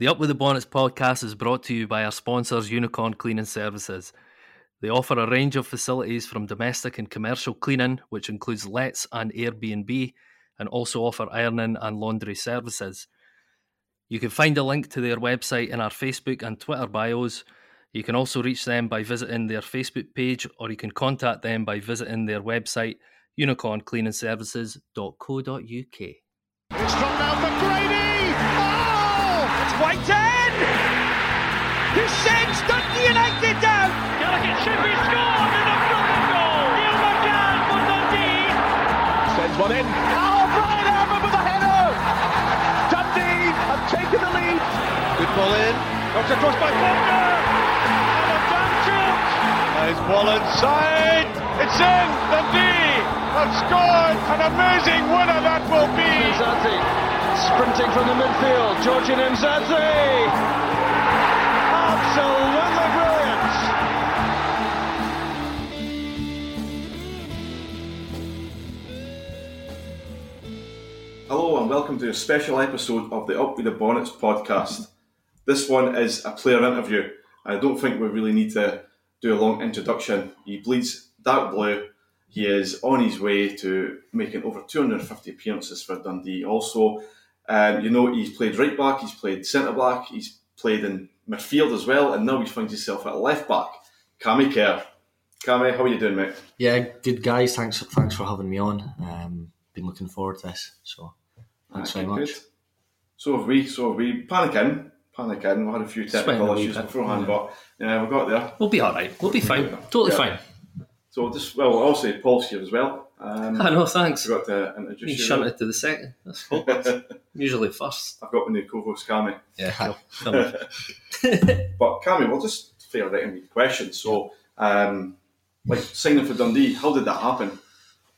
The Up with the Bonnets podcast is brought to you by our sponsors, Unicorn Cleaning Services. They offer a range of facilities from domestic and commercial cleaning, which includes lets and Airbnb, and also offer ironing and laundry services. You can find a link to their website in our Facebook and Twitter bios. You can also reach them by visiting their Facebook page, or you can contact them by visiting their website, unicorncleaningservices.co.uk. It's from now for Brady. It's Wighton! Who sends Dundee United down? Gallagher should be scored and a brilliant goal. Neil McGann for Dundee. Sends one in. Oh, Brian Harman with a header. Dundee have taken the lead. Good ball in. Knocked across by Faulkner. And a damn choke. Nice ball inside. It's in. Dundee have scored. An amazing winner that will be. Mzati sprinting from the midfield. Georgian Mzati. Absolutely brilliant. Hello and welcome to a special episode of the Up with the Bonnets podcast. This one is a player interview. I don't think we really need to do a long introduction. He bleeds dark blue. He is on his way to making over 250 appearances for Dundee. Also, um, you know, he's played right back, he's played centre back, he's played in midfield as well, and now he finds himself at left back. Cammy Kerr. Cammy, how are you doing, mate? Yeah, good guys. Thanks, thanks for having me on. Um, been looking forward to this. So, thanks very Good. much. So have we. So have we. Panicking. Panicking. We had a few technical issues bit, beforehand, yeah. but yeah, we got there. We'll be all right. We'll be fine. Totally Yeah. fine. So just well, also Paul's here as well. Um, I know, thanks. forgot to Being introduce you. shunted to the second. That's cool. Usually first. I've got my new co-host Cammy. Yeah, cool. But Cammy, we'll just fire right in with questions. So, um, like signing for Dundee, how did that happen?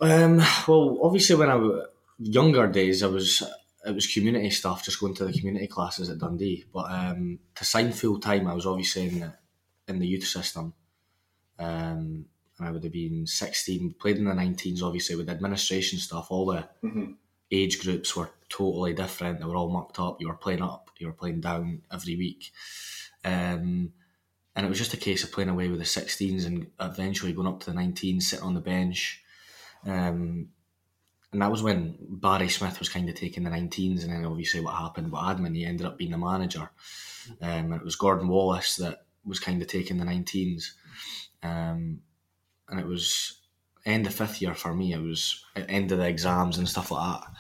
Um, well, obviously, when I was younger days, I was it was community stuff, just going to the community classes at Dundee. But um, to sign full time, I was obviously in the, in the youth system. Um, and I would have been sixteen, played in the nineteens, obviously with administration stuff. All the Mhm. age groups were totally different. They were all mucked up. You were playing up, you were playing down every week. Um, and it was just a case of playing away with the 16s and eventually going up to the 19s, sitting on the bench. Um, and that was when Barry Smith was kind of taking the 19s, and then obviously what happened with Admin, he ended up being the manager. Um, and it was Gordon Wallace that was kind of taking the 19s. Um, and it was end of fifth year for me. It was end of the exams and stuff like that.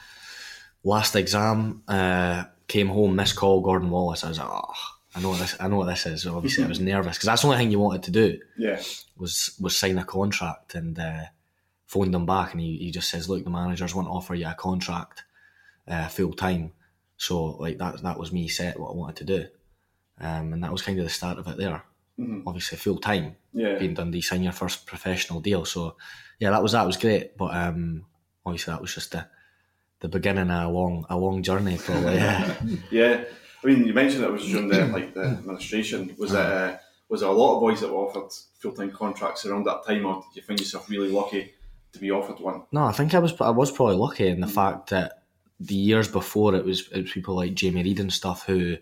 Last exam, uh, came home, missed call Gordon Wallace. I was like, oh, I know what this. I know what this is. Obviously, I was nervous because that's the only thing you wanted to do Yeah, was was sign a contract and uh, phoned him back and he, he just says, look, the managers want to offer you a contract uh, full time. So like that that was me set what I wanted to do, um, and that was kind of the start of it there. Obviously, full time yeah. being Dundee, sign your first professional deal. So yeah, that was that was great. But um, obviously, that was just the the beginning of a long a long journey. Probably yeah. Yeah, I mean, you mentioned it was during the like the administration. Was it uh, was there a lot of boys that were offered full time contracts around that time, or did you find yourself really lucky to be offered one? No, I think I was I was probably lucky in the fact that the years before it was it was people like Jamie Reid and stuff who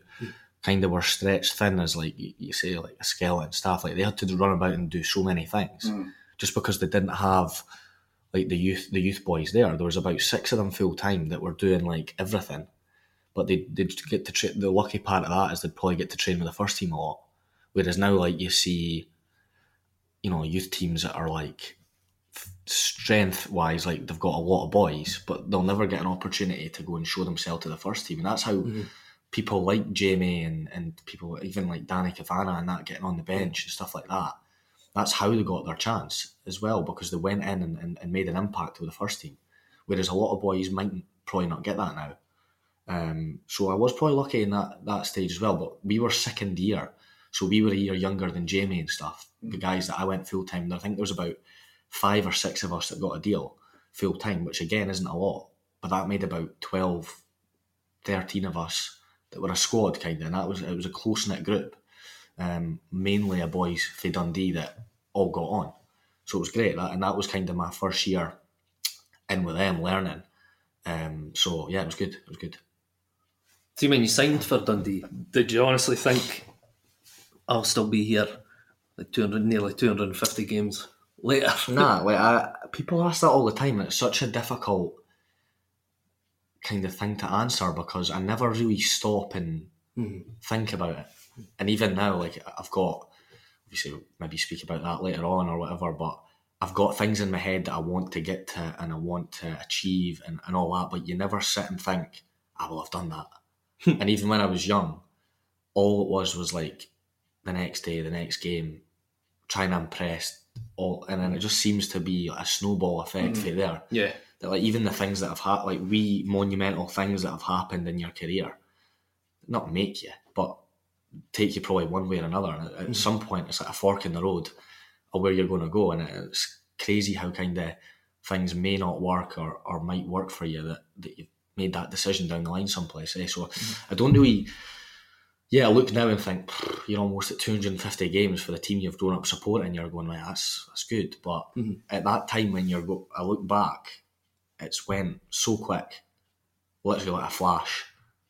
kind of were stretched thin as like you, say like a skeleton staff. Like they had to run about and do so many things hmm. just because they didn't have like the youth the youth boys there. There was about six of them full time that were doing like everything, but they they get to train the lucky part of that is they'd probably get to train with the first team a lot. Whereas now, like you see, you know, youth teams that are like strength wise, like they've got a lot of boys, but they'll never get an opportunity to go and show themselves to the first team. And that's how hmm. People like Jamie and, and people even like Danny Cavana and that getting on the bench and stuff like that. That's how they got their chance as well because they went in and, and, and made an impact with the first team. Whereas a lot of boys might probably not get that now. Um, so I was probably lucky in that, that stage as well. But we were second year, so we were a year younger than Jamie and stuff. The guys that I went full time, I think there was about five or six of us that got a deal full time, which again isn't a lot, but that made about 12, 13 of us that were a squad kind of, and that was it was a close knit group, um, mainly a boys for Dundee that all got on, so it was great. That and that was kind of my first year in with them learning. Um, so yeah, it was good. It was good. See, when you signed for Dundee, did you honestly think I'll still be here like 200, nearly 250 games later? Nah, like I, people ask that all the time. and It's such a difficult kind of thing to answer because I never really stop and mm-hmm. think about it. And even now, like I've got obviously maybe speak about that later on or whatever, but I've got things in my head that I want to get to and I want to achieve and, and all that, but you never sit and think, ah, I will have done that. Hmm. and even when I was young, all it was was like the next day, the next game, trying to impress all and then it just seems to be a snowball effect mm-hmm. for there. Yeah. That like even the things that have had like wee monumental things that have happened in your career, not make you, but take you probably one way or another. And at, at mm. some point, it's like a fork in the road of where you're going to go, and it's crazy how kind of things may not work or, or might work for you that, that you've made that decision down the line someplace. Eh? So mm. I don't really. Yeah, I look now and think you're almost at 250 games for the team you've grown up supporting. You're going like that's that's good, but mm-hmm. at that time when you're go, I look back, it's went so quick, literally like a flash.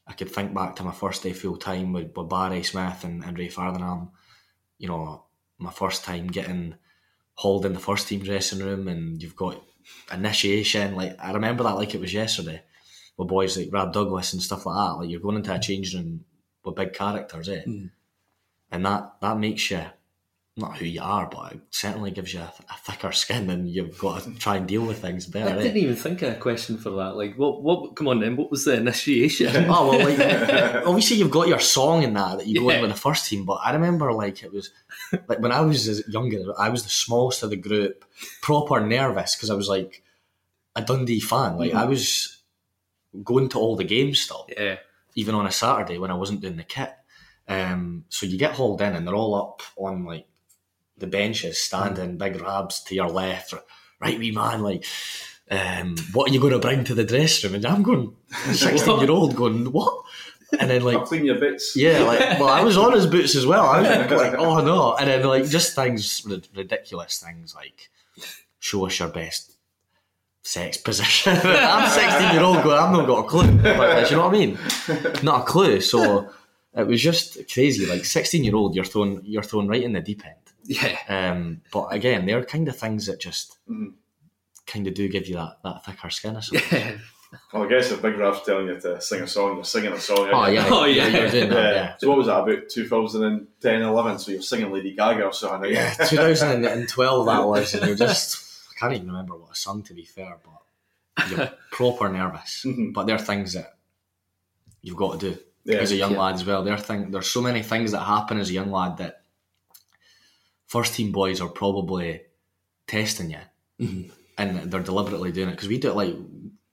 I could think back to my first day full time with, with Barry Smith and, and Ray Farningham. You know, my first time getting hauled in the first team dressing room, and you've got initiation. Like I remember that like it was yesterday. With boys like Brad Douglas and stuff like that. Like you're going into a change room with big characters, eh? And that that makes you not who you are, but it certainly gives you a, a thicker skin, and you've got to try and deal with things better. I didn't even think of a question for that. Like, what? What? Come on, then. What was the initiation? Oh well, like obviously you've got your song in that that you go Yeah. in with the first team, but I remember like it was like when I was younger, I was the smallest of the group, proper nervous because I was like a Dundee fan. Like I was going to all the games still, yeah. even on a Saturday when I wasn't doing the kit. Um, so you get hauled in and they're all up on like the benches, standing big rabs to your left, right, wee man, like. Um, what are you going to bring to the dressing room? And I'm going, sixteen year old, going what? And then like I'll clean your bits. yeah, like well, I was on his boots as well. I was like, oh no, and then like just things, ridiculous things like show us your best sex position. I'm 16 year old going, I've not got a clue. But, do you know what I mean? Not a clue. So it was just crazy. Like 16 year old, you're thrown, you're thrown right in the deep end. Yeah. Um, but again, they're kind of things that just kind of do give you that, that thicker skin. I suppose. Yeah. Well, I guess if Big Ralph's telling you to sing a song, you're singing a song. Oh yeah, Oh, yeah. you're doing that. Yeah. Yeah. So what was that about 2010, 11? So you're singing Lady Gaga or something. Yeah, 2012 that was, and you're just I can't even remember what I sung to be fair, but you're proper nervous. But there are things that you've got to do Yeah. as a young Yeah. lad as well. There are thing, there's so many things that happen as a young lad that first team boys are probably testing you, and they're deliberately doing it because we do it like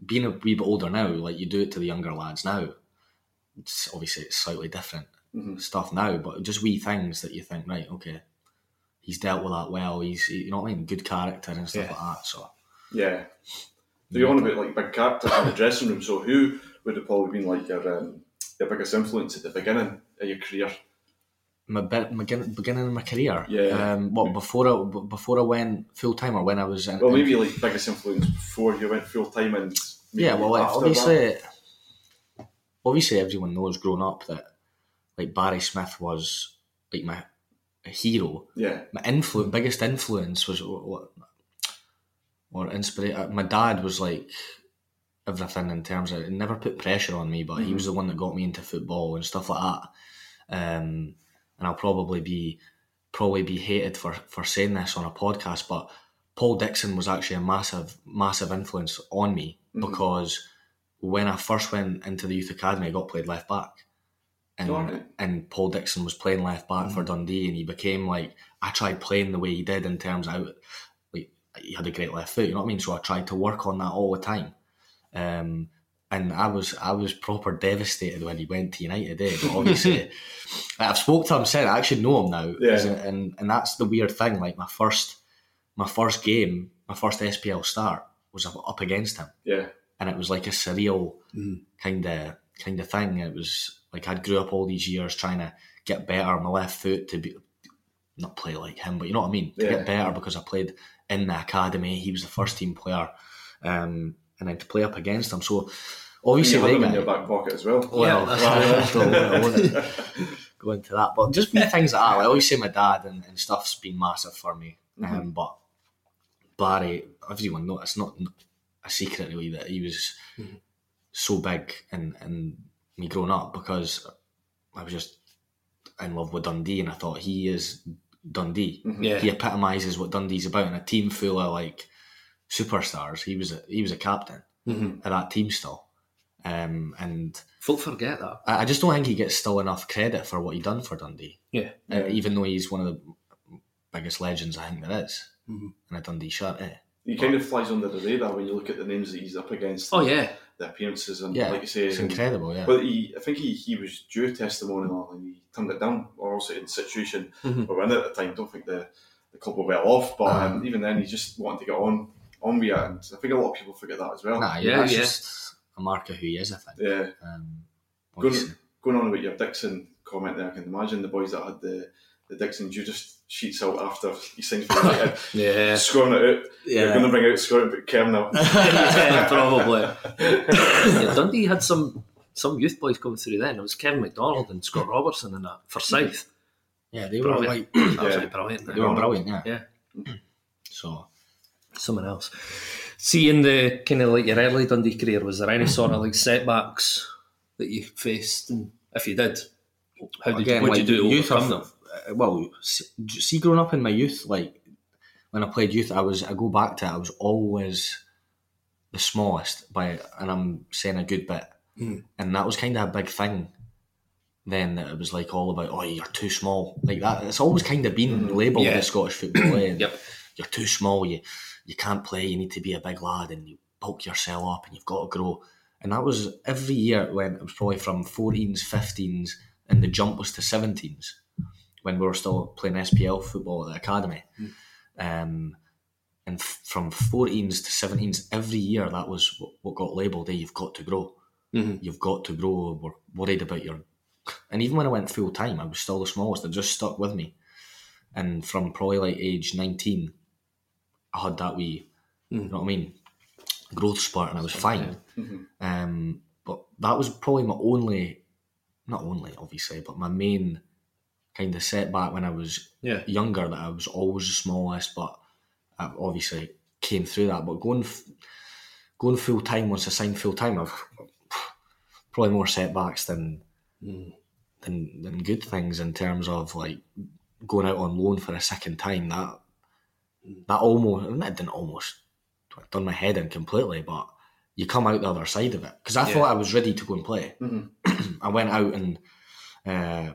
being a wee bit older now. Like you do it to the younger lads now. It's, obviously, it's slightly different stuff now, but just wee things that you think, right, okay, he's dealt with that well. He's you know what I mean, good character and stuff Yeah. like that. So Yeah. So you're on about like big characters in the dressing room. So who would have probably been like your um, your biggest influence at the beginning of your career? My, be- begin- beginning of my career, Yeah. Um, what before I before I went full time or when I was in, Well, in- maybe like biggest influence before you went full time and yeah. Well, like, obviously, that. obviously everyone knows growing up that like Barry Smith was like my a hero. Yeah. My influ- biggest influence was what or inspiration. My dad was like everything in terms of it never put pressure on me, but he was the one that got me into football and stuff like that. Um, and I'll probably be probably be hated for for saying this on a podcast, but Paul Dixon was actually a massive massive influence on me because when I first went into the youth academy, I got played left back. And, and Paul Dixon was playing left back for Dundee, and he became like I tried playing the way he did in terms of like he had a great left foot. You know what I mean? So I tried to work on that all the time. Um, and I was I was proper devastated when he went to United. Eh? But obviously, I've spoke to him since. I actually know him now, Yeah. And and that's the weird thing. Like my first my first game, my first SPL start was up, against him, Yeah. and it was like a surreal kind of kind of thing. It was like I'd grew up all these years trying to get better. On my left foot to be not play like him, but you know what I mean. To Yeah. get better because I played in the academy. He was the first team player, um, and then to play up against him. So obviously you had they them in your back pocket as well. Well, that's well, I wouldn't go into that, but just wee things like that. Like, I always say my dad and, and stuff's been massive for me. Um, mm-hmm. but Barry, everyone knows it's not a secret really that he was mm-hmm. so big and in me growing up because I was just in love with Dundee and I thought he is Dundee. Mm-hmm. Yeah. He epitomises what Dundee's about and a team full of like superstars. He was a, he was a captain Mhm. of that team still. Um, and Folk forget that. I I just don't think he gets still enough credit for what he done for Dundee. Yeah. Uh, even though he's one of the biggest legends I think there is Mhm. in a Dundee shirt. Eh? He kind of flies under the radar when you look at the names that he's up against. Oh yeah, the appearances and Yeah, like you say, it's and- incredible. Yeah, But he, I think he, he was due a testimonial and he turned it down. Or also in the situation Mhm. we were in at the time. Don't think the, the club were well off, but Uh-huh. um, even then he just wanted to get on on and I think a lot of people forget that as well. nah, yeah, yeah, that's yeah. just a mark of who he is. I think. Yeah, Um, going, going on with your Dixon comment there, I can imagine the boys that had the the Dixon you just sheets out after he signed for United, yeah, scoring it out. You're going to bring out scoring but Kerr now. yeah, probably. yeah, Dundee had some some youth boys coming through then. It was Kevin McDonald and Scott Robertson and that for South. yeah, they were Brilliant. like Absolutely brilliant. they were brilliant. Yeah, Yeah. So Someone else. See, in the kind of like your early Dundee career, was there any sort of like setbacks that you faced? And if you did, how did again, you, what like did you do to overcome of- them? well, see, see, growing up in my youth, like when I played youth, I was I go back to it, I was always the smallest by, and I'm saying a good bit, Mm. and that was kind of a big thing. Then that it was like all about oh you're too small like that. It's always kind of been labelled Yeah. in Scottish football. eh, Yep. You're too small. You you can't play. You need to be a big lad, and you bulk yourself up, and you've got to grow. And that was every year it went. It was probably from 14s, 15s, and the jump was to 17s when we were still playing SPL football at the academy. Um, and f- from 14s to 17s, every year that was what, what got labelled. Hey, you've got to grow. Mhm. You've got to grow. We're worried about your. And even when I went full time, I was still the smallest. It just stuck with me. And from probably like age 19, I had that wee, you mm-hmm. know what I mean, growth spurt, and I was fine. Mm-hmm. Um, but that was probably my only, not only obviously, but my main kind of setback when I was Yeah. younger. That I was always the smallest, but I obviously came through that. But going f- going full time once I signed full time, I've probably more setbacks than mm. than than good things in terms of like going out on loan for a second time. That that almost that didn't almost done my head in completely, but you come out the other side of it because I Yeah. thought I was ready to go and play. I went out and uh,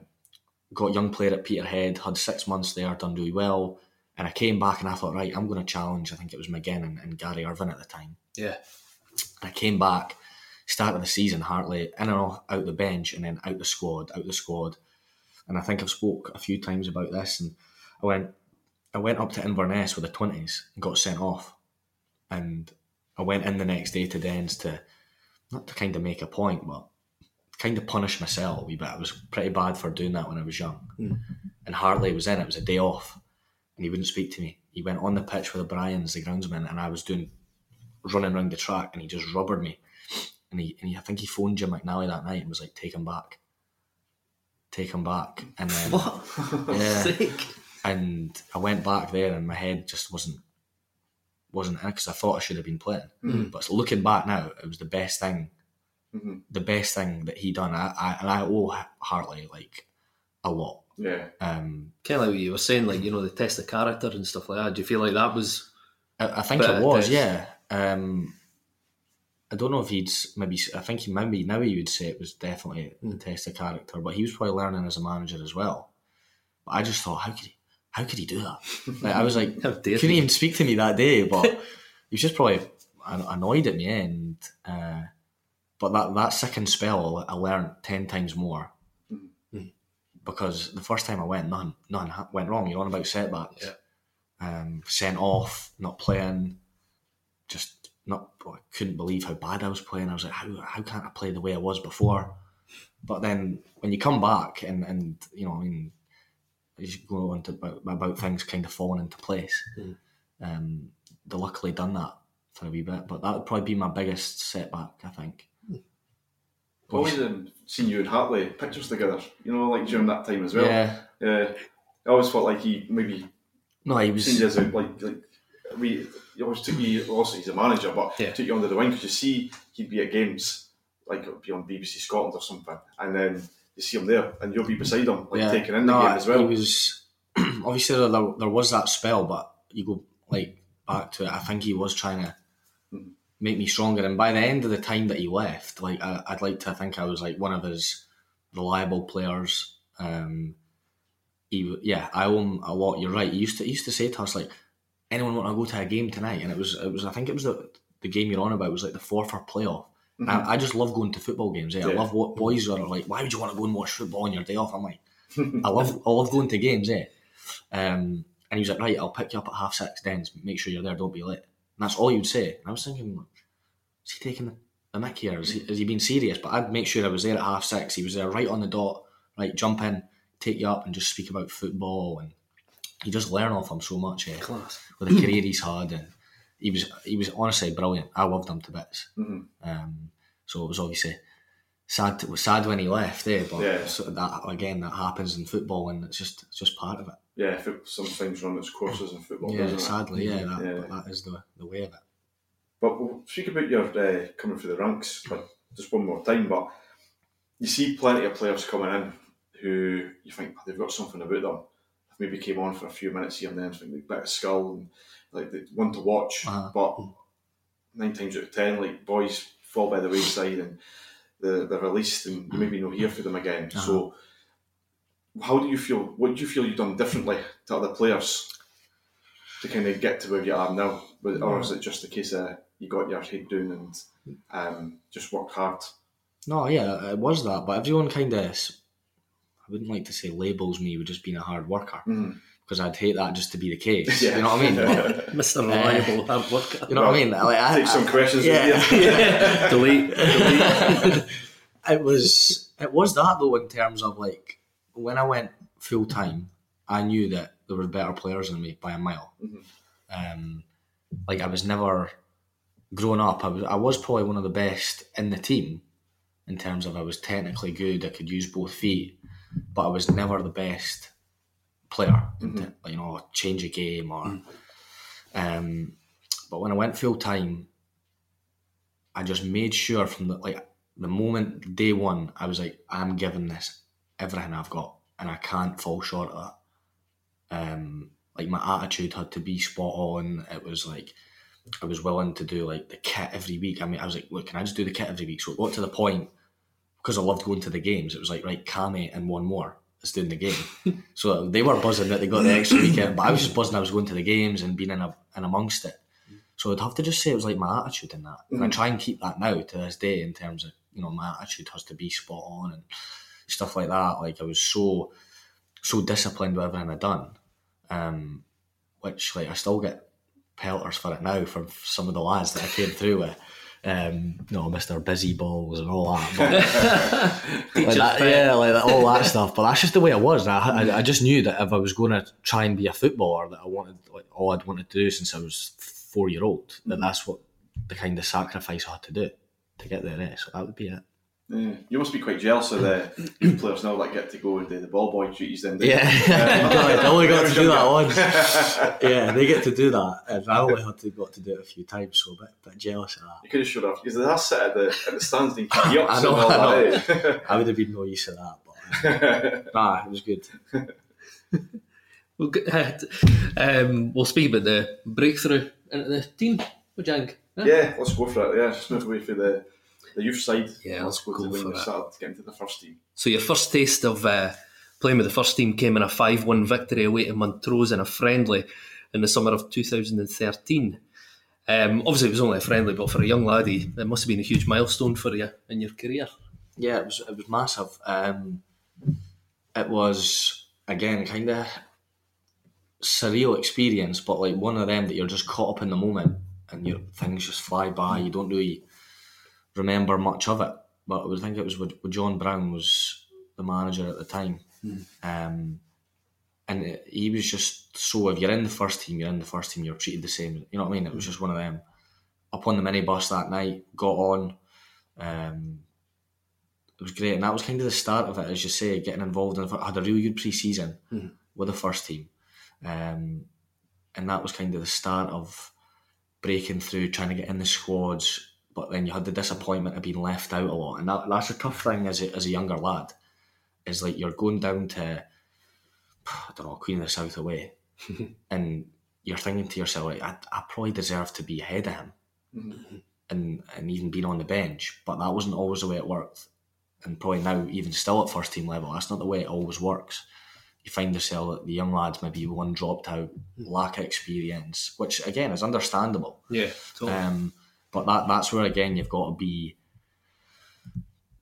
got young player at Peterhead, had six months there, done really well, and I came back and I thought, right, I'm going to challenge. I think it was McGinn and, and Gary Irvine at the time. Yeah. And I came back, start of the season, Hartley, in and off, out the bench, and then out the squad, out the squad. And I think I've spoke a few times about this, and I went, I went up to Inverness with the twenties and got sent off, and I went in the next day to Dens to, not to kind of make a point, but kind of punish myself a wee bit. I was pretty bad for doing that when I was young. Mm. And Hartley was in, it was a day off, and he wouldn't speak to me. He went on the pitch with the Bryans, the groundsman, and I was doing running around the track, and he just rubbered me. And he, and he, I think he phoned Jim McInally that night and was like, "Take him back, take him back." And then, What? Yeah. Sake. and I went back there, and my head just wasn't wasn't in because I thought I should have been playing. But looking back now, it was the best thing, the best thing that he done. I, I and I owe Hartley like a lot. Yeah. Um, Kind of like what you were saying, like you know, the test of character and stuff like that. Do you feel like that was? I, I think it was, yeah. Um, I don't know if he'd maybe. I think he maybe now he would say it was definitely the test of character, but he was probably learning as a manager as well. But I just thought, how could he? How could he do that? Like, I was like, couldn't even speak to me that day, but he was just probably annoyed at me. And uh, but that that second spell, I learned ten times more. Hmm. Because the first time I went, none, none went wrong. You're on about setbacks Yeah. um, sent off, not playing, just not. I couldn't believe how bad I was playing. I was like, how how can't I play the way I was before? But then when you come back and and you know, I mean, as you go on to about, about things kind of falling into place, um, they luckily done that for a wee bit. But that would probably be my biggest setback, I think. always um, seen you and Hartley pictures together. You know, like during that time as well. Yeah. Yeah. I always felt like he maybe No, he was. seen you as a, like like we. He always took you. Also, he's a manager, but Yeah. took you under the wing because you see he'd be at games like it would be on BBC Scotland or something, and then you see him there, and you'll be beside him, like taking in the no, game as well. He was obviously there, there, there was that spell, but you go like back to it. I think he was trying to Mm-hmm. make me stronger. And by the end of the time that he left, like I, I'd like to think I was like one of his reliable players. Um, he, yeah, I owe him a lot. You're right. He used to he used to say to us like, anyone want to go to a game tonight? And it was it was I think it was the the game you're on about was like the Forfar playoff. I, I just love going to football games. Eh? I love what boys are like. Why would you want to go and watch football on your day off? I'm like, I love I love going to games. Eh? Um, and he was like, right, I'll pick you up at half six. Then make sure you're there. Don't be late. And that's all you'd say. And I was thinking, is he taking the, mick here? Is he, is he being serious? But I'd make sure I was there at half six. He was there right on the dot. Right, jump in, take you up, and just speak about football. And you just learn off him so much. Eh? Class. with the career he's had, and he was he was honestly brilliant. I loved him to bits. Mhm. Um, so it was obviously sad. It was sad when he left, eh? But Yeah. so that again, that happens in football, and it's just it's just part of it. yeah, foot- sometimes run its courses in football, yeah, it? sadly, yeah, that, Yeah. But that is the the way of it. But we'll speak about your uh, coming through the ranks, but just one more time. But you see plenty of players coming in who you think "Oh, they've got something about them. Maybe came on for a few minutes here and then, think they've got a skull and like they want to watch. Uh-huh. But nine times out of ten, like boys fall by the wayside and they're, they're released and you maybe no hear for them again. So, how do you feel? What do you feel you've done differently to other players to kind of get to where you are now? Or is it just a case of you got your head down and um, just worked hard? No, yeah, it was that. But everyone kind of, I wouldn't like to say labels me with just being a hard worker Mhm. Because I'd hate that just to be the case. Yeah. You know what I mean? But, Mr. Reliable hard worker. you know what I mean? Like, I, Take some I- questions. yeah. with you. delete. delete. it was it was that though in terms of like when I went full time, I knew that there were better players than me by a mile. Um, like I was never growing up. I was I was probably one of the best in the team in terms of I was technically good. I could use both feet, but I was never the best player. te- you know, change a game or. Um, but when I went full time, I just made sure from the like the moment day one, I was like, I'm giving this everything I've got, and I can't fall short of that. Um, like my attitude had to be spot on. It was like I was willing to do like the kit every week. I mean, I was like, look, can I just do the kit every week? So it got to the point because I loved going to the games. It was like, right, Cammy and one more is doing the game. so they were buzzing that they got the extra weekend, but I was just buzzing. I was going to the games and being in, a, in amongst it. So I'd have to just say it was like my attitude in that, and I try and keep that now to this day in terms of you know my attitude has to be spot on and stuff like that. Like I was so so disciplined with everything I'd done, um, which like I still get pelters for it now from some of the lads that I came through with. Um, no, Mister Busy Balls and all that. But, like that yeah, like that, all that stuff. But that's just the way I was. I, I, I just knew that if I was going to try and be a footballer, that I wanted like all I'd wanted to do since I was four year old. That that's what the kind of sacrifice I had to do to get there. Eh? So that would be it. Yeah. You must be quite jealous of the players now that get to go and do the ball boy duties then. Yeah, I only got to do that once. Yeah, they get to do that, and I only had to got to do it a few times. So a bit, bit jealous of that. You could have showed off because they sit at the at the stands and keep you up I know, all I that. eh? I would have been no use of that, but nah, it was good. We'll, get, um, we'll speak about the breakthrough into the team. What do you think? Yeah, let's go for it. Yeah, just move away for the the youth side. Yeah, let's let's go, go to when for you it. started getting to the first team. So your first taste of uh, playing with the first team came in a 5-1 victory away to Montrose in a friendly in the summer of 2013. Um, obviously, it was only a friendly, but for a young laddie, it must have been a huge milestone for you in your career. Yeah, it was it was massive. Um, it was again kind of surreal experience, but like one of them that you're just caught up in the moment and your things just fly by. You don't really remember much of it. But I would think it was with, with John Brown was the manager at the time, um, and it, he was just so. If you're in the first team, you're in the first team. You're treated the same. You know what I mean? It was just one of them. Up on the minibus that night, got on. Um, it was great, and that was kind of the start of it, as you say, getting involved in. I had a real good pre-season Mhm. with the first team, um, and that was kind of the start of breaking through, trying to get in the squads. But then you had the disappointment of being left out a lot, and that, that's a tough thing as a, as a younger lad. Is like you're going down to I don't know Queen of the South away, and you're thinking to yourself, like, I, I probably deserve to be ahead of him and and even being on the bench. But that wasn't always the way it worked. And probably now, even still at first team level, that's not the way it always works. You find yourself that the young lads maybe one dropped out, lack of experience, which again is understandable. Yeah, totally. Um, but that that's where again you've got to be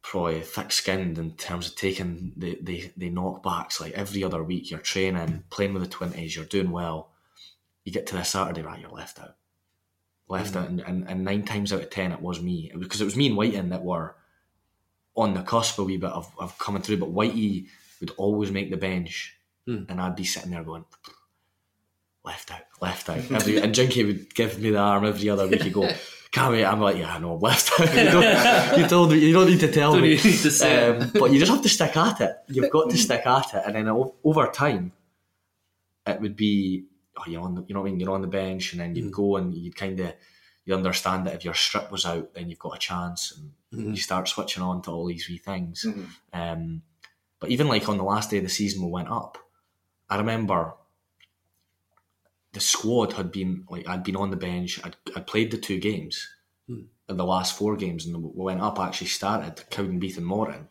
probably thick skinned in terms of taking the, the, the knockbacks. Like every other week you're training, playing with the twenties, you're doing well. You get to this Saturday, right, you're left out. Left mm. out and, and, and nine times out of ten it was me. Because it was me and Wighton that were on the cusp a wee bit of, of coming through, but Whitey would always make the bench mm. and I'd be sitting there going left out, left out. Every, and Jinky would give me the arm every other week. He'd go, wait. I'm like, yeah, I know, I'm left you, don't, you told me, you don't need to tell Don't me. need to say um, but you just have to stick at it. You've got to stick at it. And then over time, it would be, oh, you're on the, you know what I mean? You're on the bench and then you'd go and you'd kind of, you understand that if your strip was out, then you've got a chance and you start switching on to all these wee things. Um, but even like on the last day of the season, we went up. I remember the squad had been like I'd been on the bench. I'd, I'd played the two games, hmm. in the last four games, and we went up. Actually started Cowdenbeath and Moran,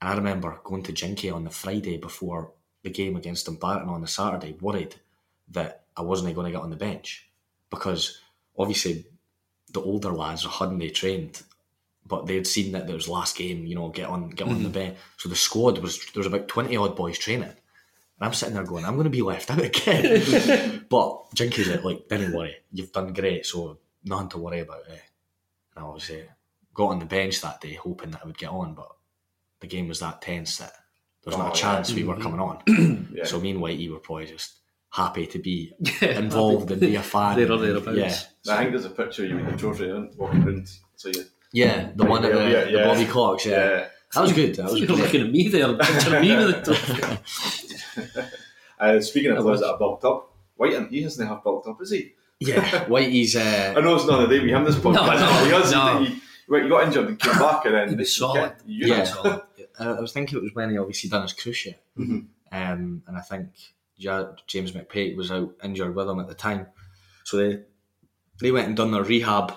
and I remember going to Jinky on the Friday before the game against Dumbarton on the Saturday, worried that I wasn't going to get on the bench because obviously the older lads hadn't they trained but they'd seen that there was last game, you know, get on get on the hmm. bench. So the squad was there was about twenty odd boys training. And I'm sitting there going, I'm gonna be left out again. but Jinky's like, like, don't worry, you've done great, so nothing to worry about, eh? And I obviously got on the bench that day hoping that I would get on, but the game was that tense that there was not Oh, a chance we were coming on. Yeah. So me and Whitey were probably just happy to be involved and be a fan. There or thereabouts. Yeah. I think there's a picture of you with the trophy around, walking around. So you, Yeah, the one at the, Yeah, the yeah. Bobby Cox, yeah. Yeah. That was good. That was You're good. looking at me there, picturing me with the trophy. Uh, speaking of players that are bulked up, Wighton, he hasn't half bulked up, is he? Yeah, Whitey's. I Uh, know it's not the day we have this podcast. No, no, he, has, no. he, he, he got injured and came back, and then He was solid. You Yeah. know, I I was thinking it was when he obviously done his cruciate, Mhm. um, and I think Ja- James McPake was out injured with him at the time, so they they went and done their rehab,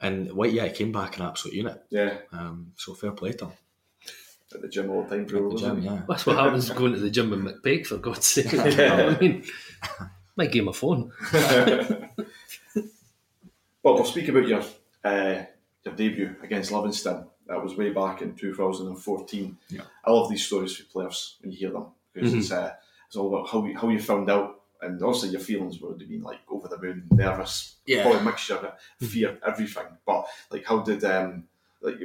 and Whitey yeah, came back an absolute unit. yeah, Um, so fair play to him. At the gym all the time. At Bro, the gym, yeah. That's what happens going to the gym with McPake, for God's sake. You know what I mean? Might give him a phone. Well, we'll speak about your uh, your debut against Livingston. That was way back in 2014. Yeah. I love these stories for players when you hear them because it's uh, it's all about how you, how you found out and also your feelings would have been like over the moon, nervous, Yeah. probably a mixture of fear, everything. But like, how did um like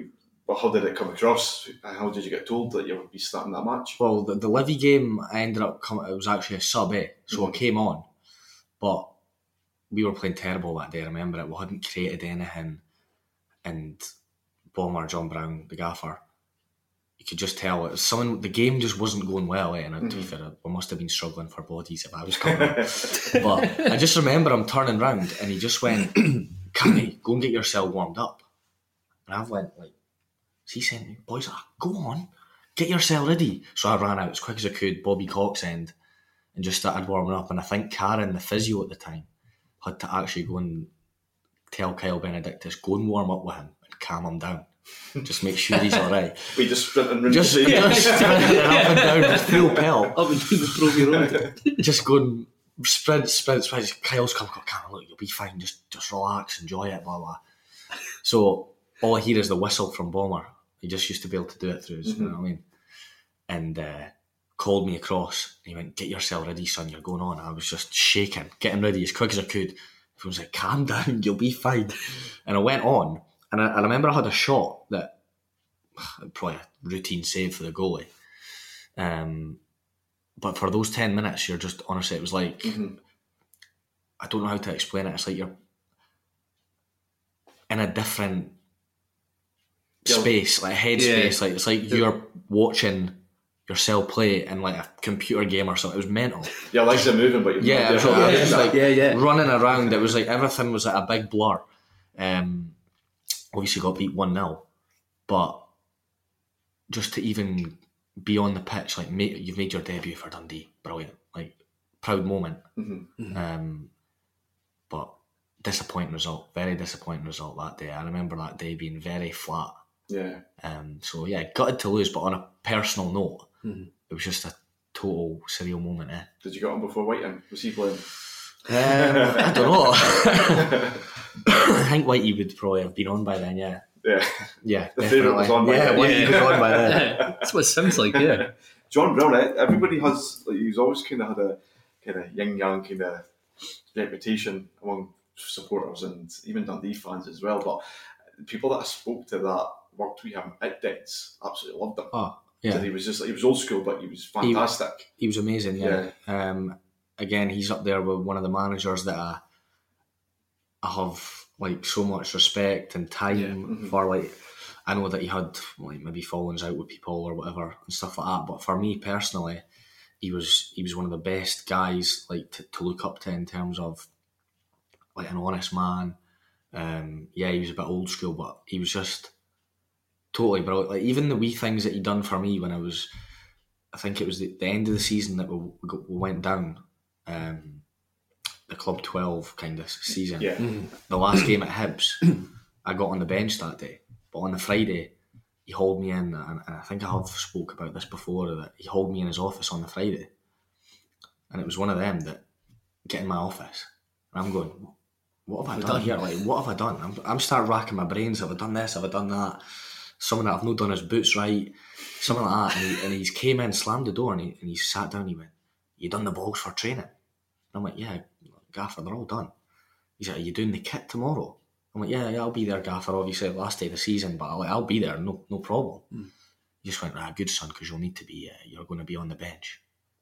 well, how did it come across? How did you get told that you would be starting that match? Well, the, the Livy game, I ended up coming. It was actually a sub A, so I came on, but we were playing terrible that day. I remember it. We hadn't created anything, and Bomber John Brown, the gaffer, you could just tell it was someone. The game just wasn't going well. Eh? And to be fair, we must have been struggling for bodies if I was coming. but I just remember him turning round and he just went, "Cammy, go and get yourself warmed up." And I went like, "Is he saying, to me, boys, ah, go on, get yourself ready?" So I ran out as quick as I could, Bobby Cox end, and just started warming up. And I think Karen, the physio at the time, had to actually go and tell Kyle Benedictus, go and warm up with him and calm him down. Just make sure he's all right. We just sprinting around Just, the just sprinting up and down with full pelt Up and down the Trophy Road. just going sprint, sprint, sprint. Kyle's come, come, come, look, you'll be fine. Just, just relax, enjoy it, blah blah. So all I hear is the whistle from Bomber. He just used to be able to do it through his, you know what I mean? And uh, called me across. And he went, "Get yourself ready, son. You're going on." I was just shaking, getting ready as quick as I could. He was like, "Calm down, you'll be fine." And I went on, and I, I remember I had a shot that probably a routine save for the goalie. Um, but for those 10 minutes, you're just, honestly, it was like, Mhm. I don't know how to explain it. It's like you're in a different. Space, like headspace. Like it's like you're watching yourself play in like a computer game or something. It was mental. Your legs are moving, but you're Yeah, not it was, doing I was like Yeah, yeah. running around. It was like everything was like a big blur. Um, obviously got beat one 0 but just to even be on the pitch, like mate, you've made your debut for Dundee, brilliant, like proud moment. Mhm. Um, but disappointing result, very disappointing result that day. I remember that day being very flat. Yeah. Um, so yeah, gutted to lose, but on a personal note, Mhm. it was just a total surreal moment. Eh? Did you get on before Wighton? Was he playing? Um, I don't know. I think Whitey would probably have been on by then. Yeah, Yeah. yeah. The favourite was on by yeah, then. Whitey Yeah. was on by then. That's what it sounds like, yeah. John Brown, eh, everybody has, like, he's always kind of had a kind of yin yang kind of reputation among supporters and even Dundee fans as well. But people that I spoke to that worked with him at Dens absolutely loved him. Oh, yeah. He was just he was old school, but he was fantastic. He was amazing. Yeah. Um, again, he's up there with one of the managers that I, I have like so much respect and time Yeah. Mhm. for. Like, I know that he had like maybe fallings out with people or whatever and stuff like that. But for me personally, he was he was one of the best guys like to, to look up to in terms of like an honest man. Um, yeah, he was a bit old school, but he was just totally brilliant. Like even the wee things that he done for me when I was, I think it was the, the end of the season that we, we went down, um, the club twelve kind of season. Yeah, The last game at Hibs, I got on the bench that day, but on the Friday, he hauled me in, and, and I think I have spoke about this before that he hauled me in his office on the Friday, and it was one of them that get in my office, and I'm going, what have I done, here? Like, what have I done? I'm, I'm start racking my brains. Have I done this? Have I done that? Something that I've not done his boots right, something like that. And he, and he's came in, slammed the door, and he, and he sat down. He went, "You done the balls for training?" And I'm like, "Yeah, Gaffer, they're all done." He's like, "Are you doing the kit tomorrow?" I'm like, "Yeah, yeah, I'll be there, Gaffer. Obviously, last day of the season, but I'll, I'll be there. No, no problem." He just went, "Ah, good son, because you'll need to be. Uh, you're going to be on the bench."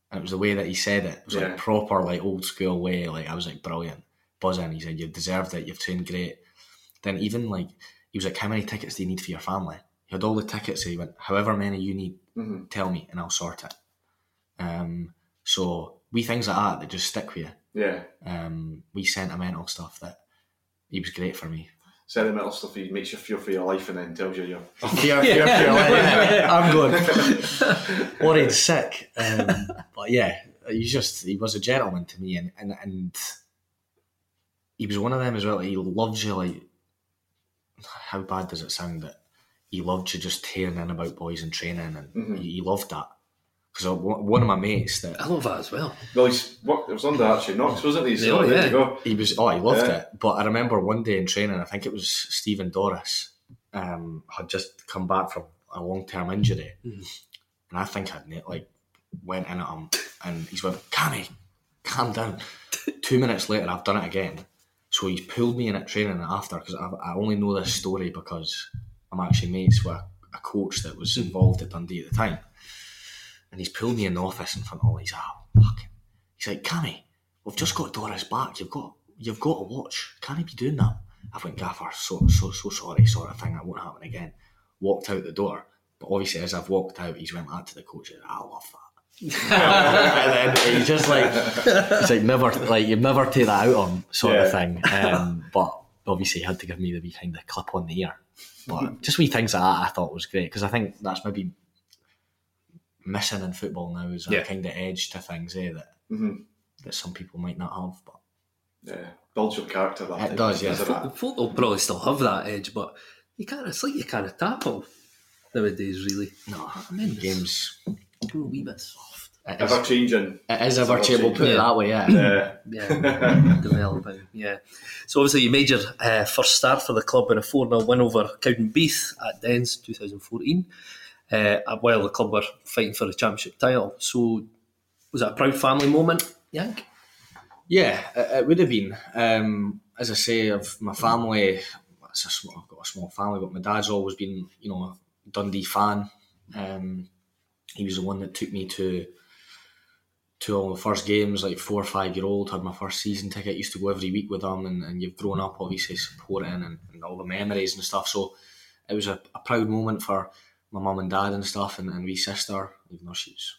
And it was the way that he said it. It was Yeah. like proper, like old school way. Like I was like, brilliant, buzzing. He said, "You've deserved it. You've trained great." Then even like he was like, "How many tickets do you need for your family?" He had all the tickets. He went, "However many you need, Mhm. tell me, and I'll sort it." Um, so we things like that that just stick with you. yeah. Um, we sentimental stuff that he was great for me. Sentimental stuff. He makes you feel for your life and then tells you you're. Fear, fear, fear, like, I'm going worried sick. Um, but yeah, he just he was a gentleman to me, and and and he was one of them as well. He loves you like how bad does it sound that he loved you just tearing in about boys and training, and Mhm. he, he loved that because one of my mates that I love that as well. Well, he's worked. It was under Archie Knox, wasn't he? So Yeah, there yeah. you go. He was oh, he loved Yeah. it. But I remember one day in training, I think it was Stephen Doris, um, had just come back from a long term injury, and I think I'd like went in at him, and he's went, "Cammy, calm down." Two minutes later, I've done it again. So he's pulled me in at training after because I, I only know this story because I'm actually mates with a, coach that was involved at Dundee at the time, and he's pulled me in the office in front of all these. Oh, fucking. He's like, Cammy, we've just got Doris back. You've got you've got to watch. Can he be doing that? I went, Gaffer, so so so sorry, sort of thing. That won't happen again. Walked out the door, but obviously as I've walked out, he's went back to the coach. and, I love that. and then he's just like, he's like never like you never take that out on sort of thing. Um, but obviously he had to give me the wee kind of clip on the ear. But just wee things like that I thought was great because I think that's maybe missing in football now is that Yeah. kind of edge to things, eh? That Mhm. that some people might not have. But Yeah, builds your character. That It type does, yeah. isn't it? Folk, folk will probably still have that edge, but you can't. It's like you can't tackle nowadays. Really, no, I mean, games. a wee bit soft. It is, Ever changing. it is ever changeable. Put it that way, yeah. Yeah. Yeah, developing. Yeah. So obviously, you made your uh, first start for the club in a 4 0 win over Cowdenbeath at Dens 2014, uh, while the club were fighting for the championship title. So, was that a proud family moment, Yank? Yeah, it, it would have been. Um, as I say, of my family, it's a small, I've got a small family, but my dad's always been, you know, a Dundee fan. Um, he was the one that took me to to all the first games, like four or five year old. Had my first season ticket. Used to go every week with them, and, and you've grown up obviously supporting and, and all the memories and stuff. So it was a, a proud moment for my mum and dad and stuff, and, and wee sister, even though she's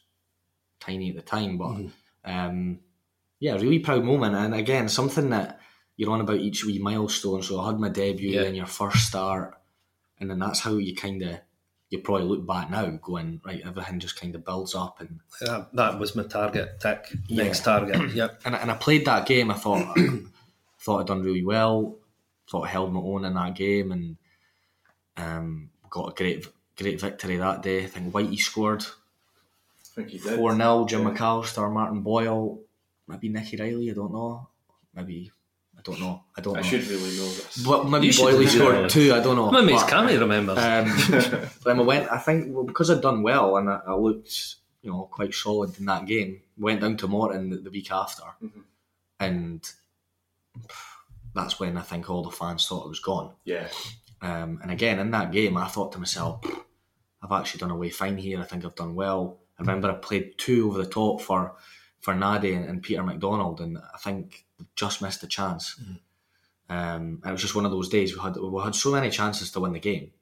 tiny at the time. But um, yeah, really proud moment, and again, something that you're on about each wee milestone. So I had my debut Yeah. and your first start, and then that's how you kind of you probably look back now, going right, everything just kind of builds up and That, that was my target. Tick. Yeah. Next target. Yep. and, I- and I played that game. I thought thought I'd done really well. Thought I held my own in that game and um, got a great great victory that day. I think Whitey scored I think he did. four 0 Jim Yeah. McAlister, Martin Boyle, maybe Nicky Riley. I don't know. Maybe I don't know. I don't I know. should really know this. But maybe You should Boyley scored two. I don't know. My mate's But, Cammy remembers. um, then we went. I think well, because I'd done well and I, I looked, you know, quite solid in that game. Went down to Morton the, the week after, Mhm. and that's when I think all the fans thought I was gone. Yeah. Um, and again, in that game, I thought to myself, I've actually done away fine here. I think I've done well. I remember I played two over the top for for Nadé and, and Peter MacDonald, and I think just missed a chance. Um, and it was just one of those days we had we had so many chances to win the game,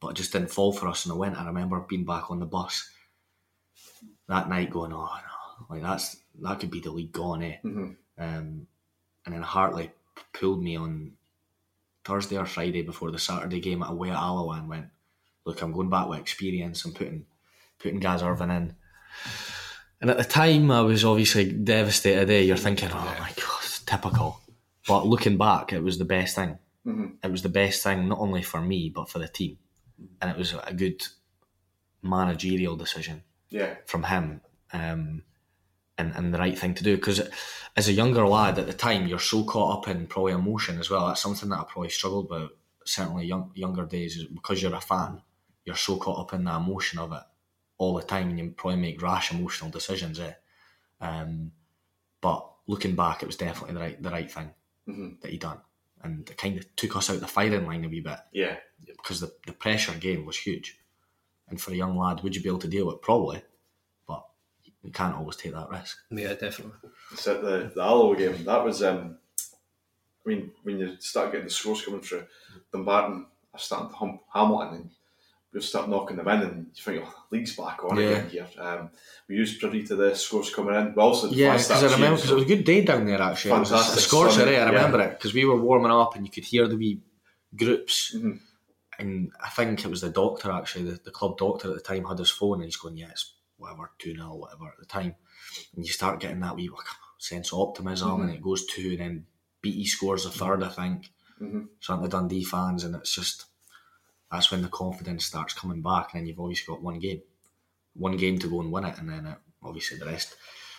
but it just didn't fall for us. And I went. I remember being back on the bus that night, going, "Oh no, like that's that could be the league gone, eh?" Mhm. Um, and then Hartley pulled me on Thursday or Friday before the Saturday game at away at Alloa and went, "Look, I'm going back with experience. I'm putting putting Gaz Irvine in." And at the time, I was obviously devastated. Eh? You're thinking, "Oh my god, typical." But looking back, it was the best thing. Mhm. It was the best thing not only for me but for the team, and it was a good managerial decision Yeah. from him um, and, and the right thing to do. Because as a younger lad at the time, you're so caught up in probably emotion as well. That's something that I probably struggled with, certainly young, younger days, is because you're a fan, you're so caught up in the emotion of it all the time and you probably make rash emotional decisions. Eh? Um, but looking back, it was definitely the right, the right thing Mhm. that he done. And it kind of took us out the firing line a wee bit Yeah. because the, the pressure game was huge. And for a young lad, would you be able to deal with it? Probably. But you can't always take that risk. yeah, definitely. So the the Alloa game that was. Um, I mean, when you start getting the scores coming through, Dumbarton are starting to hump Hamilton, and we'll start knocking them in, and you think, oh, the league's back on Yeah. again here. Um, we used privy to the scores coming in. We also Yeah, because I remember because it was a good day down there actually. A Fantastic scorcher, sunny, eh? I remember yeah. it because we were warming up and you could hear the wee groups. Mhm. And I think it was the doctor actually, the, the club doctor at the time had his phone and he's going, yeah, it's whatever, 2 0, whatever at the time. And you start getting that wee sense of optimism Mm-hmm. and it goes 2 and then BT scores the third, I think. Mhm. Something the Dundee fans and it's just, that's when the confidence starts coming back and then you've always got one game. One game to go and win it and then it, obviously the rest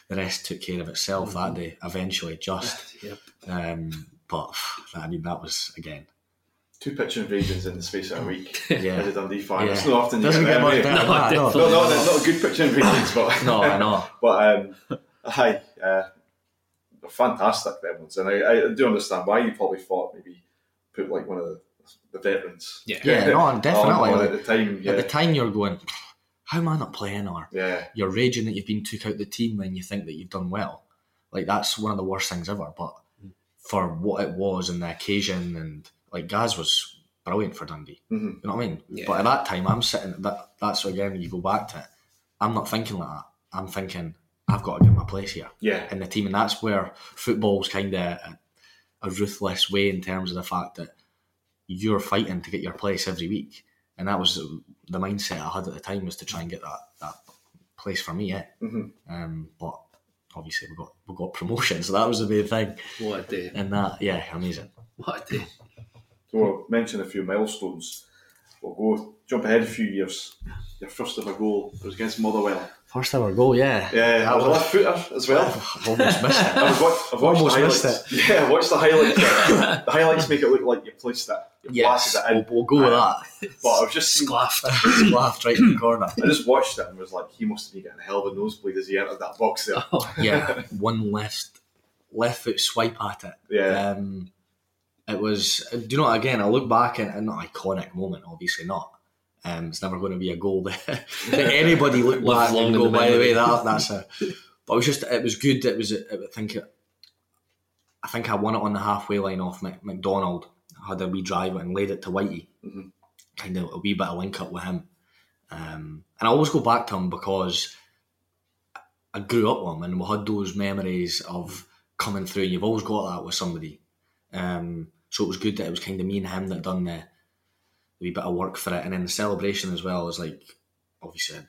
the rest took care of itself that day eventually just Yep. um, but I mean that was again two pitch invasions in the space of a week. Yeah. as a Dundee fan, Yeah. it's not often you doesn't get get them, much eh? No, no. No, no, not a good pitch invasions, but no I know But um, aye, uh, fantastic them ones, and I, I do understand why you probably thought maybe put like one of the, the veterans. Yeah. Yeah, no, on- definitely. on Like, at the time, yeah, at the time you're going how am I not playing or yeah, you're raging that you've been took out the team when you think that you've done well like that's one of the worst things ever but for what it was and the occasion and like Gaz was brilliant for Dundee Mhm. you know what I mean Yeah. but at that time I'm sitting that that's again when you go back to it I'm not thinking like that I'm thinking I've got to get my place here yeah, in the team, and that's where football's kind of a, a ruthless way in terms of the fact that you're fighting to get your place every week, and that was the mindset I had at the time was to try and get that that place for me. Yeah, Mhm. um, but obviously we got we got promotion, so that was the main thing, What a day. and that yeah, amazing. What a day. So we'll mention a few milestones. We'll go jump ahead a few years. Your first ever goal was against Motherwell. First ever goal, yeah, Yeah, That I was a was- left footer as well. I've almost missed it. I was watch, I've watched Almost the missed highlights. Yeah, I watched the highlights. the highlights make it look like you placed it. You Yes, it in. we'll, we'll go with that. But I was just seen, Sclaffed. Laughed right in the corner. I just watched it and was like, he must have been getting a hell of a nosebleed as he entered that box there. yeah, one left left foot swipe at it. Yeah. Um, it was. Do you know? Again, I look back and, and not iconic moment. Obviously not. Um, it's never going to be a goal that, anybody look back long and go. By the way, that that's a. But it was just. It was good. It was. I think. It, I think I won it on the halfway line off Mc, McDonald. I had a wee drive and laid it to Whitey, Mhm. kind of a wee bit of link up with him. Um, and I always go back to him because I grew up with him and we had those memories of coming through. And you've always got that with somebody. Um, so it was good that it was kind of me and him that done the, the wee bit of work for it. And then the celebration as well was like, obviously, it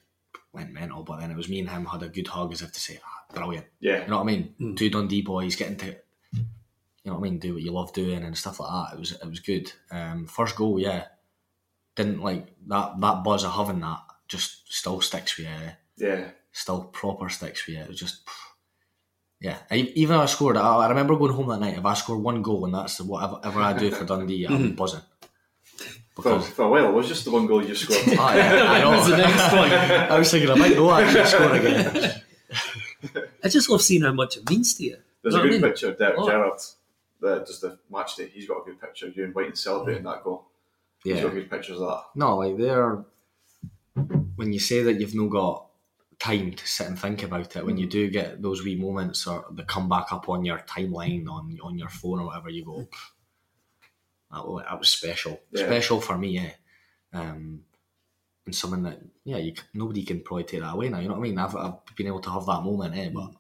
went mental, but then it was me and him had a good hug as if to say, ah, brilliant. Yeah. You know what I mean? Two Dundee boys getting to, you know what I mean, do what you love doing and stuff like that. It was it was good. Um, first goal, yeah, didn't like that that buzz of having that just still sticks with you. Yeah. Still proper sticks with you. It was just. Yeah, I, even if I scored, I, I remember going home that night. If I score one goal and that's whatever I do for Dundee, I'm buzzing. For, Because for a while, it was just the one goal you scored. Ah, yeah, I know. The next one? I was thinking I might go actually score again. I just love seeing how much it means to you. There's Know a what I good mean? picture of Derek Oh. Gerrard. The, just the match day. He's got a good picture of you and White celebrating that goal. He's Yeah, got good pictures of that. no, like they're when you say that you've no got time to sit and think about it. When you do get those wee moments or they come back up on your timeline on on your phone or whatever, you go, that was, that was special, Yeah. special for me, yeah. Um, and something that yeah, you nobody can probably take that away now. You know what I mean? I've, I've been able to have that moment, eh? But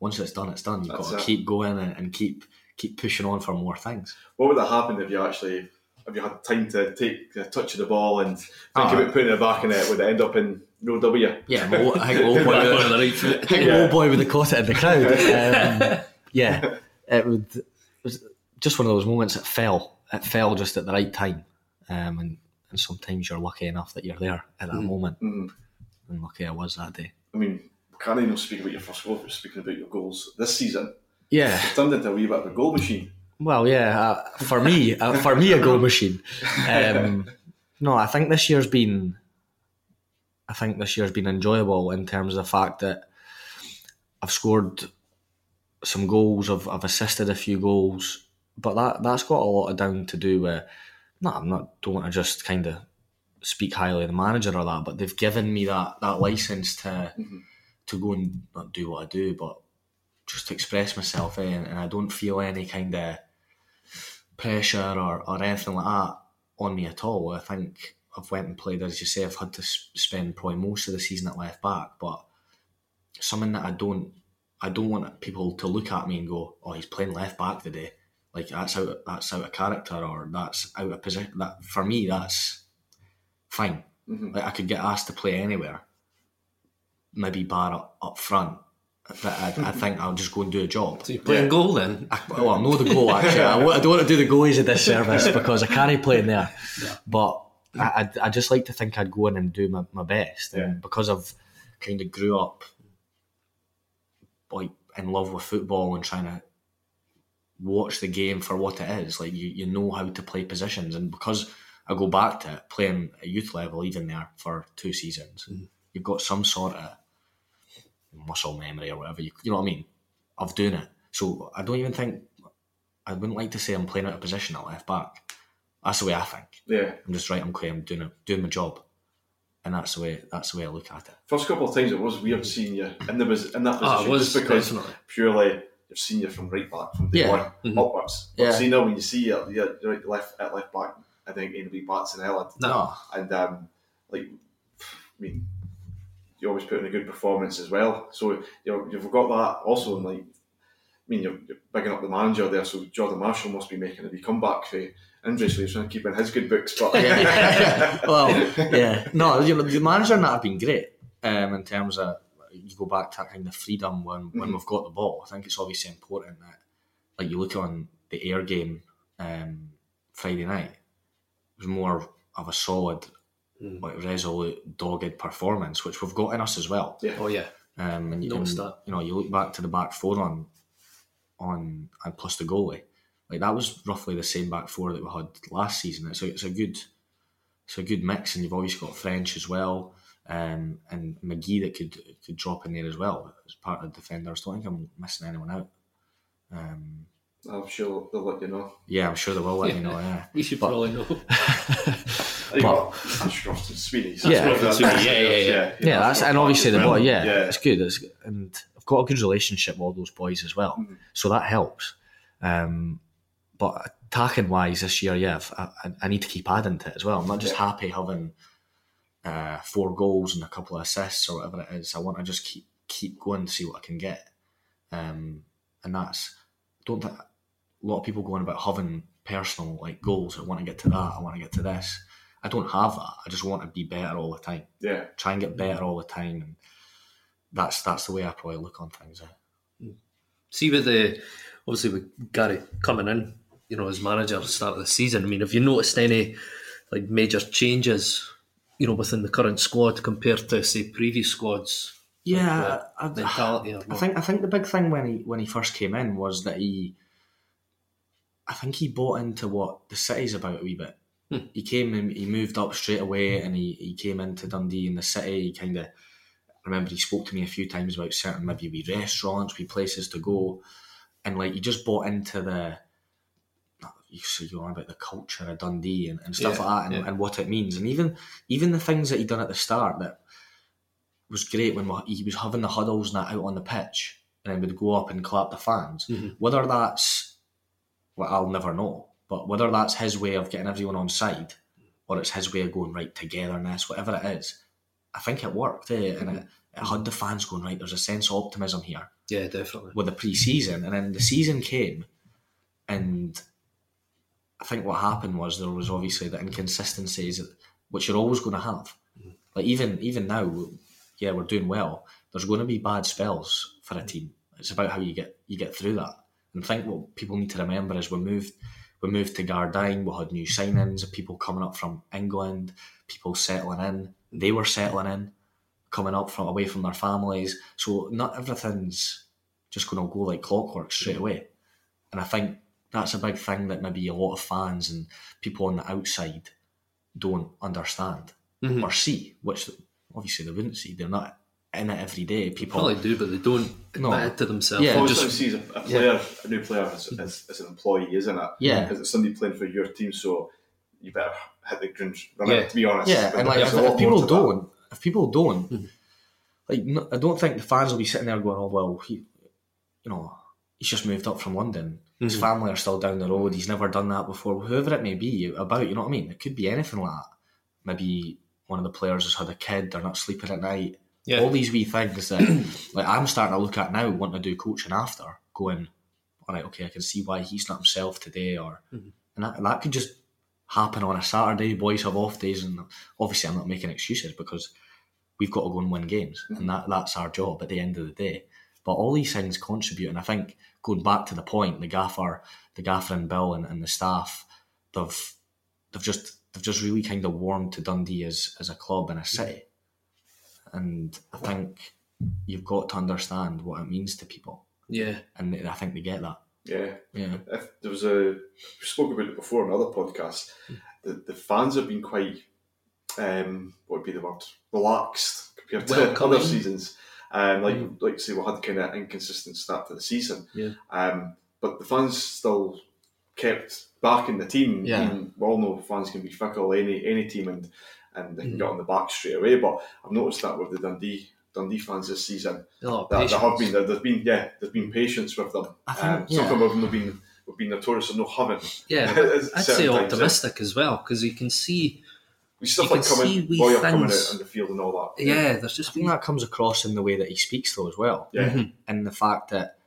once it's done, it's done. You've That's got to it. keep going and, and keep keep pushing on for more things. What would have happened if you actually, if you had time to take a touch of the ball and think Ah. about putting it back in it? Would it end up in no W? Yeah, my, old- I think my old boy, with, the right. I think Yeah. old boy would have caught it in the crowd. Um, yeah, it would. It was just one of those moments. It fell. It fell just at the right time, um, and and sometimes you're lucky enough that you're there at that moment. Mhm. And lucky I was that day. I mean, can't even speak about your first goal. But speaking about your goals this season, Yeah, it's turned into a wee bit of a goal machine. Well, yeah, uh, for me, uh, for me, a goal machine. Um, no, I think this year's been, I think this year's been enjoyable in terms of the fact that I've scored some goals, I've, I've assisted a few goals, but that that's got a lot of down to do with. No, I'm not. Don't want to just kind of speak highly of the manager or that, but they've given me that that license to to go and not do what I do, but just to express myself, eh? and, and I don't feel any kind of pressure or, or anything like that on me at all. I think I've went and played, as you say, I've had to spend probably most of the season at left back, but something that I don't, I don't want people to look at me and go, "Oh, he's playing left back today." Like that's out, that's out of character, or that's out of position. That for me, that's fine. Mhm. Like I could get asked to play anywhere, maybe bar up, up front. I, I think I'll just go and do a job. So you're playing goal then? I, well, I know the goal actually. I, I don't want to do the goalies a disservice because I can't play in there. But I, I, just like to think I'd go in and do my, my best. And because I've kind of grew up like in love with football and trying to watch the game for what it is, like you, you know how to play positions. And because I go back to it, playing at youth level, even there for two seasons, mm. you've got some sort of muscle memory or whatever you, you know what I mean of doing it. So I don't even think I wouldn't like to say I'm playing out of position at left back. That's the way I think. Yeah. I'm just right. I'm okay. I'm doing it, doing my job, and that's the way. That's the way I look at it. First couple of times it was weird seeing you in the was in that position Ah, it was, just because definitely. purely you've seen you from right back from day Yeah. one Mhm. upwards. But Yeah. see now when you see you, you're right left at left back, I think anybody bats an Ellen. No, And um, like, I mean, you always put in a good performance as well. So you you've got that also. And like, I mean, you're, you're bigging up the manager there. So Jordan Marshall must be making a wee comeback for injury, so he's trying to keep in his good books. But well, yeah, no. You know, the manager and that have been great um, in terms of you go back to that kind of freedom when when Mhm. we've got the ball. I think it's obviously important that, like, you look on the Ayr game um, Friday night. It was more of a solid, Mm. like resolute, dogged performance, which we've got in us as well. Yeah. Oh yeah. Um, and you, Noticed and, that. you know, you look back to the back four on, on and plus the goalie, like that was roughly the same back four that we had last season. It's a, it's a good, it's a good mix, and you've always got French as well, um, and McGhee that could could drop in there as well as part of the defenders. Don't think I'm missing anyone out. Um, I'm sure they'll let you know. yeah, I'm sure they will let me know. Yeah, We should But- probably know. But- Ashcroft and Sweeney. Yeah. Ashcroft and Sweeney, yeah, yeah, yeah. yeah, that's and obviously the boy. Yeah, Yeah. it's good. It's, and I've got a good relationship with all those boys as well, Mhm. so that helps. Um, but attacking wise this year, yeah, I, I need to keep adding to it as well. I'm not just happy having uh, four goals and a couple of assists or whatever it is. I want to just keep keep going to see what I can get. Um, and that's don't think a lot of people going about having personal like goals. I want to get to that. I want to get to this. I don't have that. I just want to be better all the time. Yeah. Try and get better all the time, and that's that's the way I probably look on things. eh. See with the obviously with Gary coming in, you know, as manager at the start of the season. I mean, have you noticed any like major changes, you know, within the current squad compared to say previous squads? Yeah, Like, I, uh, or I think I think the big thing when he when he first came in was that he, I think he bought into what the city's about a wee bit. Hmm. He came and he moved up straight away, and he, he came into Dundee in the city. He kind of remember he spoke to me a few times about certain maybe wee restaurants, wee places to go, and like he just bought into the. You see, you on about the culture of Dundee and, and stuff Yeah, like that, and, yeah. and what it means, and even even the things that he done at the start that was great when he was having the huddles and that out on the pitch, and then would go up and clap the fans. Mhm. Whether that's well, I'll never know, but whether that's his way of getting everyone on side, or it's his way of going right togetherness, whatever it is, I think it worked, eh? and it, it had the fans going right. There's a sense of optimism here Yeah, definitely. with the pre-season, and then the season came, and I think what happened was there was obviously the inconsistencies which you're always going to have. Like even even now, yeah, we're doing well. There's going to be bad spells for a team. It's about how you get you get through that. And I think what people need to remember is we moved we moved to Gardyne. We had new signings, of people coming up from England, people settling in. They were settling in, coming up from away from their families. So not everything's just going to go like clockwork straight away. And I think that's a big thing that maybe a lot of fans and people on the outside don't understand Mhm. or see, which obviously they wouldn't see. They're not in it every day. People, Probably do, but they don't No. admit it to themselves. Yeah, They just just sees a, a player, a new player, as, as, as an employee, isn't it? Yeah. Because it's somebody playing for your team, so you better hit the ground running. Yeah. To be honest, yeah, But and like if, if people don't, if people don't, Mhm. like no, I don't think the fans will be sitting there going, "Oh well, he, you know, he's just moved up from London. His Mhm. family are still down the road. He's never done that before. Whoever it may be about, you know what I mean? It could be anything like that. Maybe one of the players has had a kid. They're not sleeping at night. Yeah. all these wee things that like I'm starting to look at now, wanting to do coaching after, going, all right, okay, I can see why he's not himself today, or Mhm. and that, and that could just happen on a Saturday. Boys have off days, and obviously I'm not making excuses because we've got to go and win games, and that that's our job at the end of the day. But all these things contribute, and I think going back to the point, the gaffer, the gaffer and Bill and, and the staff, they've they've just they've just really kind of warmed to Dundee as as a club and a city and I think you've got to understand what it means to people, yeah. and I think they get that. Yeah, Yeah, if there was a we spoke about it before in other podcasts. The, the fans have been quite um, what would be the word relaxed compared to Welcoming. other seasons. Um, like like say we had kind of inconsistent start to the season. Yeah. Um, but the fans still kept backing the team. Yeah. Even- we all know fans can be fickle any any team and and they can get on the back straight away. But I've noticed that with the Dundee Dundee fans this season, A lot that there have been there, there's been yeah there's been patience with them. I think- um, yeah. Some of them have been have been notorious for not having. Yeah, At I'd certain say times, optimistic as well because you can see. We stuff You like can coming, see wee Boyer coming things. out on the field and all that. Yeah, there's I just think that comes across in the way that he speaks, though, as well, Yeah. Mhm. and the fact that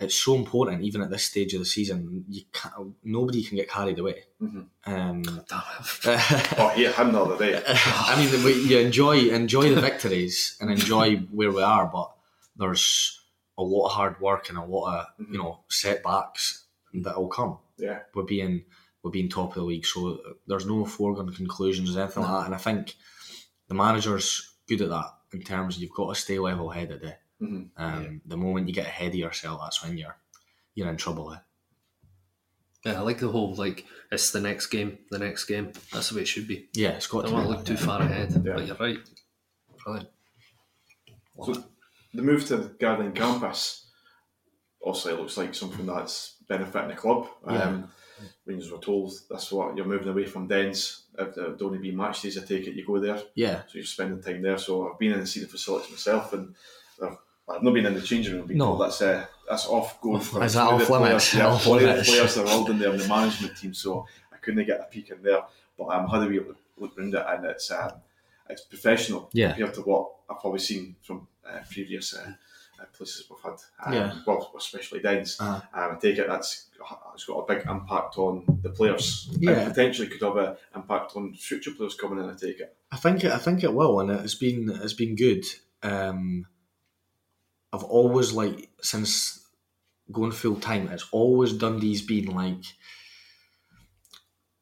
it's so important, even at this stage of the season, you can't, nobody can get carried away. Mhm. Um, Oh, yeah, other day. I mean, we, you enjoy enjoy the victories and enjoy where we are, but there's a lot of hard work and a lot of you know setbacks that will come. Yeah. we're being we're being top of the league, so there's no foregone conclusions or anything like that. And I think the manager's good at that in terms of you've got to stay level headed. Eh? Mhm. Um, The moment you get ahead of yourself, that's when you're you're in trouble. Eh? yeah, I like the whole like it's the next game, the next game. That's the way it should be. Yeah, it's got I to don't want be to look like too that. far ahead, Yeah. but you're right. Brilliant. So the move to the Gardyne campus obviously looks like something that's benefiting the club. Yeah. Um, Rangers were told that's what you're moving away from Dens. If there would only be match days, I take it you go there. Yeah, So you're spending time there. So I've been in and seen the facilities myself, and they're, they're I've not been in the changing room. Before. No. that's uh, that's off going. for Is that off the limits? Players, yeah, Off of the players are all in there the management team, so I couldn't get a peek in there. But I'm um, had a wee look, look around it, and it's um, it's professional Yeah. compared to what I've probably seen from uh, previous uh, uh, places we've had. Um, Yeah. Well, especially Dens. Uh-huh. Um, I take it that's it's got a big impact on the players. Yeah. And potentially could have an impact on future players coming in. I take it. I think it, I think it will, and it's been it's been good. Um, I've always like since going full time, it's always Dundee's been like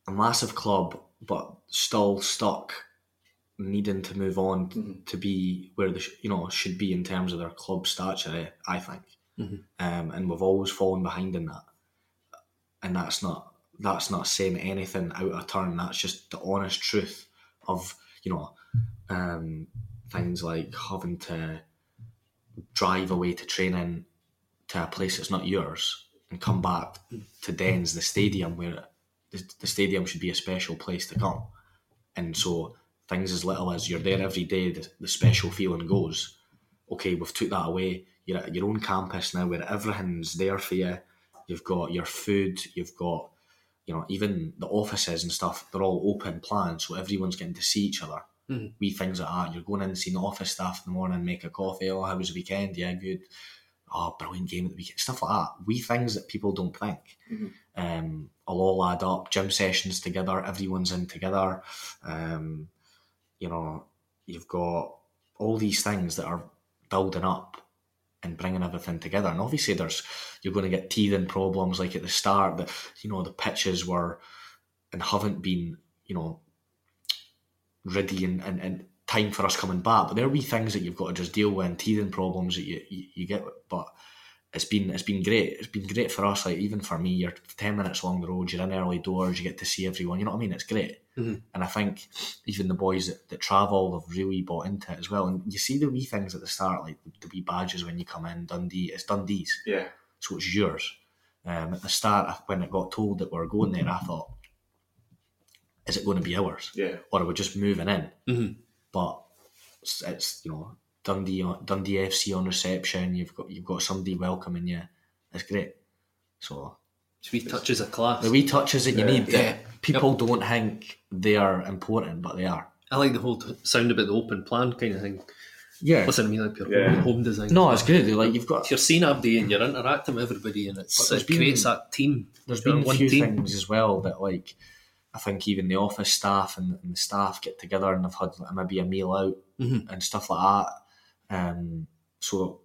a massive club, but still stuck, needing to move on Mhm. to be where they sh- you know should be in terms of their club stature. I think, Mhm. um, and we've always fallen behind in that, and that's not that's not saying anything out of turn. That's just the honest truth of you know um, things like having to drive away to training to a place that's not yours and come back to Dens, the stadium where the, the stadium should be a special place to come. And so things as little as you're there every day, the, the special feeling goes. Okay, we've took that away. You're at your own campus now where everything's there for you. You've got your food, you've got, you know, even the offices and stuff, they're all open plans, so everyone's getting to see each other. Mhm. Wee things like that. You're going in and seeing the office staff in the morning, make a coffee. Oh, how was the weekend? Yeah, good. Oh, brilliant game at the weekend. Stuff like that. Wee things that people don't think. Mhm. Um, will all add up. Gym sessions together. Everyone's in together. Um, you know, you've got all these things that are building up and bringing everything together. And obviously, there's you're going to get teething problems like at the start that you know the pitches were and haven't been you know ready and, and, and time for us coming back. But there are wee things that you've got to just deal with and teething problems that you, you, you get. But it's been it's been great. It's been great for us. Like even for me, you're ten minutes along the road. You're in early doors. You get to see everyone. You know what I mean? It's great. Mhm. And I think even the boys that, that travel have really bought into it as well. And you see the wee things at the start, like the, the wee badges when you come in. Dundee, it's Dundee's, Yeah. so it's yours. Um, at the start, when it got told that we are going there, I thought, is it going to be ours? Yeah. or are we just moving in? Mhm. But it's, it's you know Dundee on- Dundee FC on reception. You've got you've got somebody welcoming you. It's great. So It's wee touches of class. the wee touches that you Yeah. need Yeah. that people don't think they are important, but they are. I like the whole t- sound about the open plan kind of thing. Yeah. Listen, I mean, like your Yeah. home, home design. No, it's good. Like you've got You're seeing everybody and you're interacting with everybody, and it's, it been- creates that team. there's You're been a one few team. things as well that like I think even the office staff and, and the staff get together and they've had like, maybe a meal out Mhm. and stuff like that. Um, so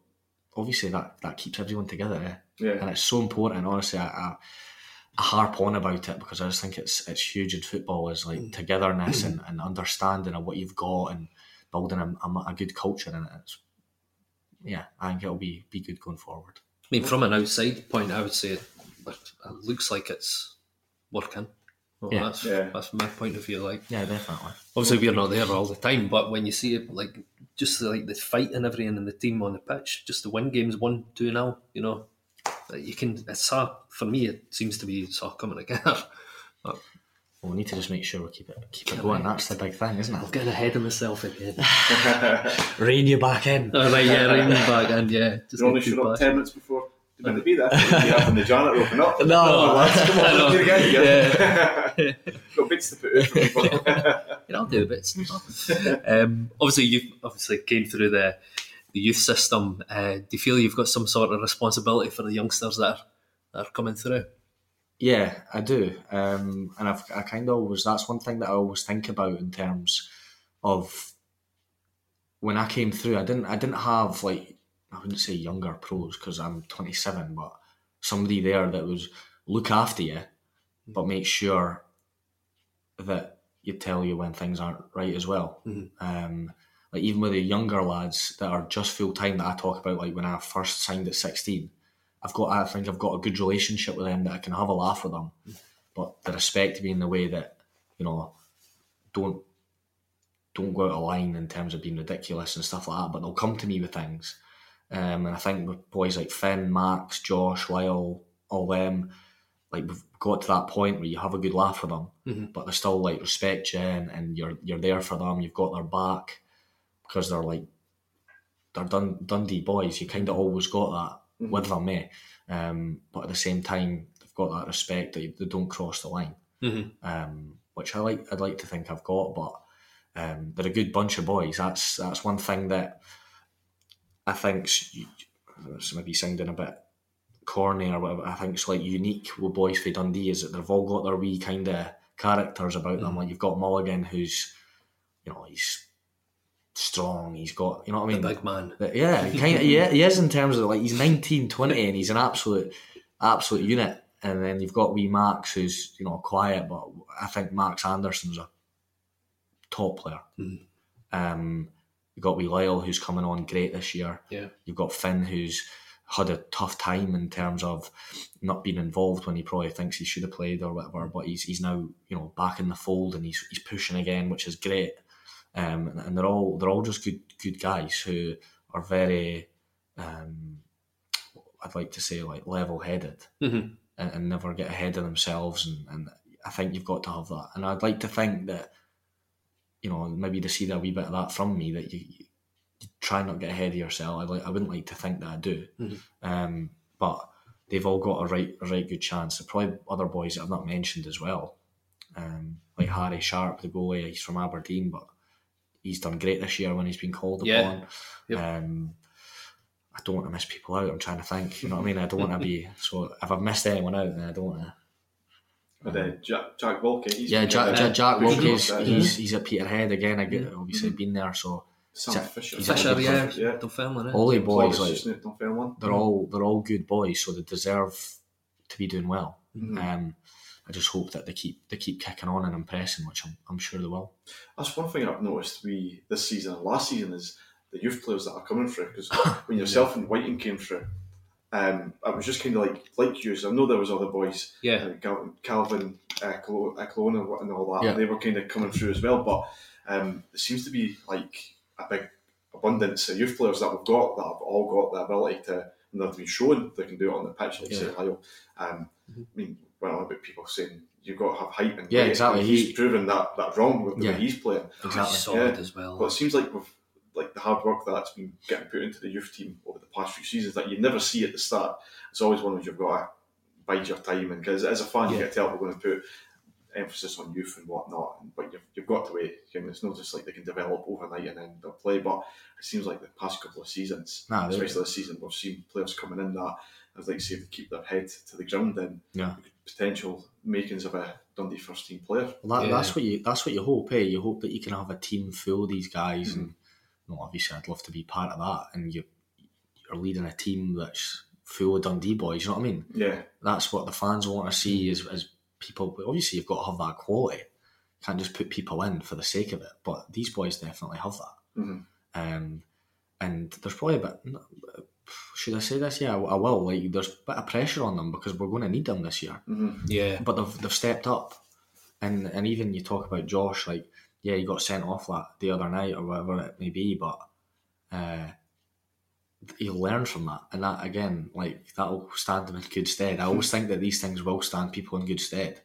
obviously that that keeps everyone together, eh? Yeah. and it's so important. Honestly, I, I, I harp on about it because I just think it's it's huge in football is like togetherness and, and understanding of what you've got and building a, a, a good culture in it. It's, yeah, I think it'll be be good going forward. I mean, from an outside point, I would say it, it looks like it's working. Well, Yeah. that's Yeah. that's my point of view. Like, Yeah, definitely. obviously, we're not there all the time, but when you see it, like just like the fight and everything and the team on the pitch, just to win games one two now, you know, like, you can. It's uh, for me. It seems to be it's all coming together. But Well, we need to just make sure we keep it keep it going. That's the big thing, isn't it? I'm it? getting ahead of myself again. Rein you back in. oh, right, yeah, right back in, yeah. Just You're only get up 10 minutes before the meant to be there. You're having the janitor open up. No, Oh, lads, come I know. on, you're again. Got bits to put out for people. you know, I'll do the bits. um, obviously, you've obviously came through the the youth system. Uh, do you feel you've got some sort of responsibility for the youngsters that are, that are coming through? Yeah, I do, um, and I've, I kind of always that's one thing that I always think about in terms of when I came through. I didn't I didn't have like I wouldn't say younger pros because I'm 27, but somebody there that was look after you, but make sure that you tell you when things aren't right as well. Mhm. Um, like even with the younger lads that are just full time that I talk about, like when I first signed at 16. I've got I think I've got a good relationship with them that I can have a laugh with them. But the respect being the way that, you know, don't don't go out of line in terms of being ridiculous and stuff like that, but they'll come to me with things. Um, and I think with boys like Finn, Max, Josh, Lyle, all them, like we've got to that point where you have a good laugh with them, Mhm. but they still like respect you and, and you're you're there for them. You've got their back because they're like they're Dun- Dundee boys. You kind of always got that Mm-hmm. with them, eh? Um, but at the same time, they've got that respect that they don't cross the line, Mhm. um, which I like. I'd like to think I've got, but um, they're a good bunch of boys. That's that's one thing that I think it's maybe sounding a bit corny or whatever. I think it's like unique with boys for Dundee is that they've all got their wee kind of characters about them. Like you've got Mulligan, who's you know he's strong. He's got you know what I The mean. big man. But yeah, kind of yeah, he is in terms of like he's 19, 20 and he's an absolute absolute unit. And then you've got wee Max, who's you know quiet, but I think Max Anderson's a top player. Mhm. Um, you've got wee Lyle, who's coming on great this year. Yeah. You've got Finn, who's had a tough time in terms of not being involved when he probably thinks he should have played or whatever. But he's he's now you know back in the fold and he's he's pushing again, which is great. Um, and, and they're all they're all just good good guys who are very, um, I'd like to say like level headed Mhm. and, and never get ahead of themselves. And, and I think you've got to have that. And I'd like to think that you know maybe to see a wee bit of that from me that you, you try not get ahead of yourself. I like I wouldn't like to think that I do, Mhm. um, but they've all got a right a right good chance. There are probably other boys that I've not mentioned as well, um, like Harry Sharp, the goalie. He's from Aberdeen, but he's done great this year when he's been called Yeah. upon. Yep. Um, I don't want to miss people out. I'm trying to think. You know what I mean? I don't want to be. So if I've missed anyone out, then I don't want to. But uh, Jack, Jack Wilkie, he's Yeah, Jack, getting Jack, a Jack push Wilkie's he's he's at Peterhead again. I get obviously been there, so Sam Fisher. Fisher, yeah. Yeah. Dunfermline, eh? all the boys like just moved they're all they're all good boys, so they deserve to be doing well. Mhm. Um, I just hope that they keep they keep kicking on and impressing, which I'm, I'm sure they will. That's one thing I've noticed we this season and last season is the youth players that are coming through. Because when yourself and Wighton came through, um, I was just kind of like like you. I know there was other boys, Yeah. uh, Gal- Calvin, uh, Clo- uh, Cologne and, all that. Yeah. They were kind of coming through as well. But um, there seems to be like a big abundance of youth players that we've got that have all got the ability to. And they've been shown they can do it on the pitch, like say Yeah. Lyle. Um, I mean, well, about people saying you've got to have height and Yeah, weight, exactly. and He's He- proven that that wrong with the Yeah. way he's playing. Exactly. He's solid Yeah. as well. But it seems like with like the hard work that's been getting put into the youth team over the past few seasons that you never see at the start. It's always one which you've got to bide your time, and because as a fan, you Yeah. get to tell we're going to put emphasis on youth and whatnot, but you've, you've got to wait. You know, it's not just like they can develop overnight and then they'll play. But it seems like the past couple of seasons, Nah, especially this season, we've seen players coming in that, as like say, if they keep their head to the ground, then Yeah. potential makings of a Dundee first team player. Well, that, Yeah. That's what you. That's what you hope. Eh? You hope that you can have a team full of these guys, Mm-hmm. and you know, obviously, I'd love to be part of that. And you, you're leading a team that's full of Dundee boys. You know what I mean? Yeah, That's what the fans want to see. Is, is people? but Obviously, you've got to have that quality. Can't just put people in for the sake of it. But these boys definitely have that. Mhm. Um, and there's probably a bit. Should I say this? Yeah, I I will. Like, there's a bit of pressure on them because we're going to need them this year yeah. but they've, they've stepped up. And and even you talk about Josh, like, yeah, he got sent off that the other night or whatever it may be, but uh, he'll learn from that. And that, again, like, that'll stand him in good stead. I always think that these things will stand people in good stead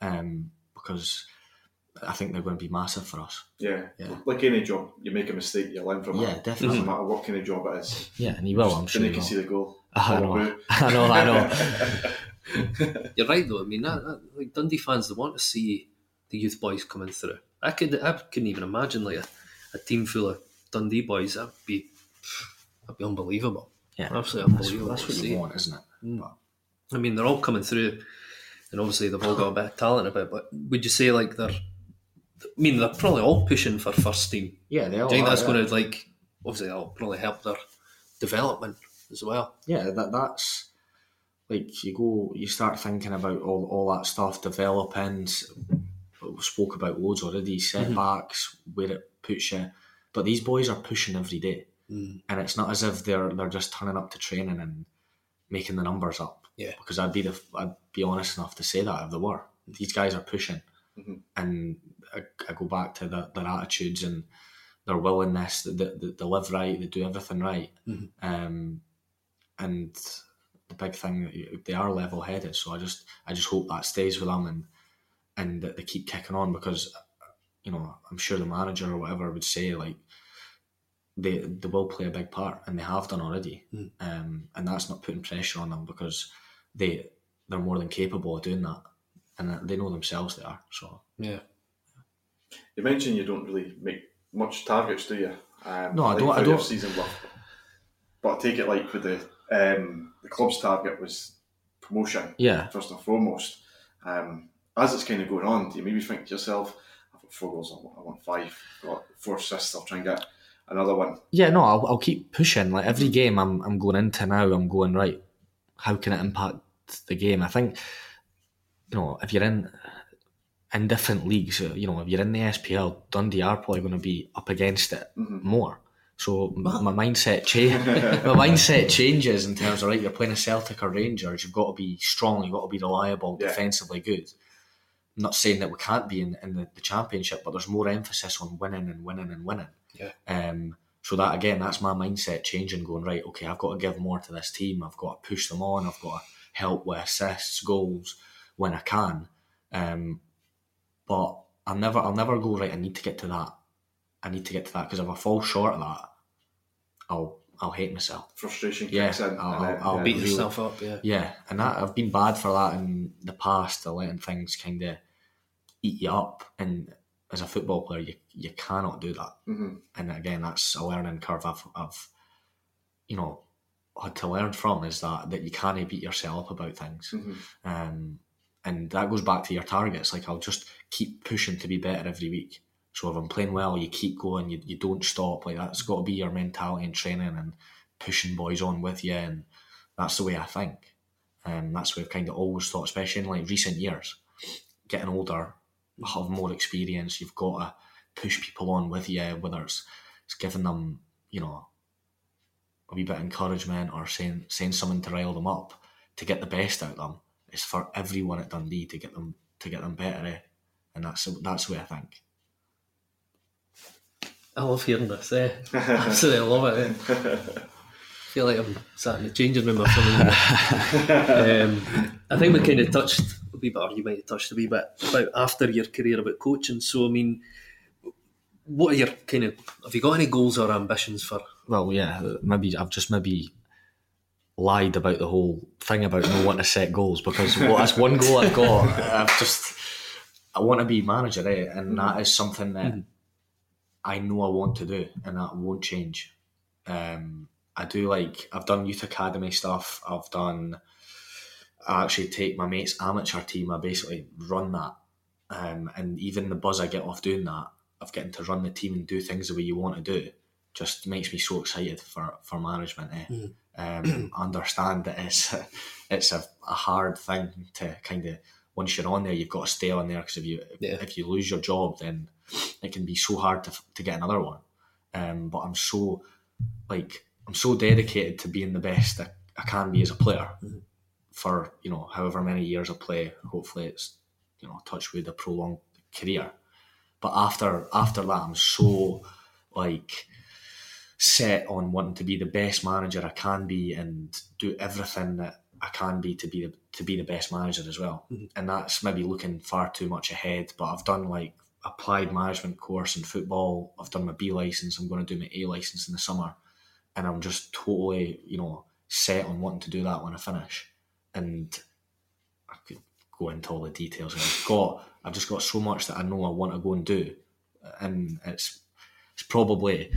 um, because I think they're going to be massive for us. yeah, Yeah. Like any job, you make a mistake, you learn from it. Yeah, definitely. Doesn't matter what kind of job it is. Yeah, and he will, I'm sure. Then he you can will. see the goal. I know. I know, I know. You're right though. I mean, that, that, like Dundee fans, they want to see the youth boys coming through. I could, I couldn't even imagine like a, a team full of Dundee boys. That'd be, that'd be unbelievable. Yeah, Absolutely unbelievable. that's what you want, isn't it? But, I mean, they're all coming through, and obviously they've all got a bit of talent about. it, But would you say like they're? I mean, they're probably all pushing for first team. yeah, they all Do you think that's yeah. going to like? Obviously, that'll probably help their development as well. yeah, that that's like you go, you start thinking about all, all that stuff, developing. Spoke about loads already, setbacks, where it puts you. But these boys are pushing every day, Mm. and it's not as if they're they're just turning up to training and making the numbers up. Yeah. because I'd be the I'd be honest enough to say that if they were, these guys are pushing, Mhm. and I, I go back to the, their attitudes and their willingness. They, they, they live right, they do everything right. Mhm. Um, and the big thing that they are level headed. So I just I just hope that stays with them and and that they keep kicking on because you know I'm sure the manager or whatever would say like they they will play a big part, and they have done already. Mm. Um, and that's not putting pressure on them because they they're more than capable of doing that, and they know themselves they are. So Yeah. You mentioned you don't really make much targets, do you? Um, No, I don't- I don't- Season work. But I take it like with the um, the club's target was promotion yeah, first and foremost. Um, as it's kind of going on, do you maybe think to yourself, "I've got four goals, I want, I want five, I've got four assists, I'll try and get another one." yeah. No, I'll, I'll keep pushing. Like every game I'm I'm going into now, I'm going right. How can it impact the game? I think you know if you're in in different leagues, uh, you know if you're in the SPL, Dundee are probably going to be up against it more. So m- my mindset change, my mindset changes in terms of right. You're playing a Celtic or Rangers. You've got to be strong. You've got to be reliable, Yeah. defensively good. I'm not saying that we can't be in, in the, the championship, but there's more emphasis on winning and winning and winning. Yeah. Um. So that again, that's my mindset changing. Going right. Okay, I've got to give more to this team. I've got to push them on. I've got to help with assists, goals when I can. Um. But I'll never, I'll never go right. I need to get to that. I need to get to that because if I fall short of that, I'll, I'll hate myself. Frustration Yeah, kicks in. I'll- I'll- I'll yeah. Beat really- yourself up, yeah. Yeah, and that I've been bad for that in the past, of letting things kind of eat you up. And as a football player, you you cannot do that. Mhm. And again, that's a learning curve I've, I've you know had to learn from is that that you can't beat yourself up about things. Mhm. Um, and that goes back to your targets. Like I'll just keep pushing to be better every week. So if I'm playing well, you keep going. You, you don't stop. Like that's got to be your mentality and training and pushing boys on with you. And that's the way I think. And that's what I've kind of always thought, especially in like recent years. Getting older, have more experience. You've got to push people on with you, whether it's it's giving them, you know, a wee bit of encouragement or saying saying something to rile them up to get the best out of them. It's for everyone at Dundee to get them to get them better, eh? and that's that's the way I think. I love hearing this, eh? Absolutely I love it. Eh? feel like I'm sat in the changing room or something. um, I think we kind of touched a wee bit, or you might have touched a wee bit about after your career about coaching. So, I mean, what are your kind of, have you got any goals or ambitions for? Well, yeah, maybe I've just maybe lied about the whole thing about not wanting to set goals because well, that's one goal I've got. I've just I want to be manager, eh? and that is something that I know I want to do, and that won't change. Um, I do like I've done youth academy stuff. I've done. I actually take my mate's amateur team. I basically run that, um, and even the buzz I get off doing that, of getting to run the team and do things the way you want to do, just makes me so excited for for management. Eh? Um, understand that it's it's a, a hard thing to kind of once you're on there, you've got to stay on there because if you Yeah. if you lose your job, then it can be so hard to to get another one. Um, but I'm so like I'm so dedicated to being the best that I can be as a player for you know however many years I play. Hopefully, it's you know touch with a prolonged career. But after after that, I'm so like set on wanting to be the best manager I can be and do everything that I can be to be the, to be the best manager as well. Mm-hmm. And that's maybe looking far too much ahead. But I've done like applied management course in football. I've done my B license. I'm going to do my A license in the summer, and I'm just totally you know set on wanting to do that when I finish. And I could go into all the details. I've got I've just got so much that I know I want to go and do, and it's it's probably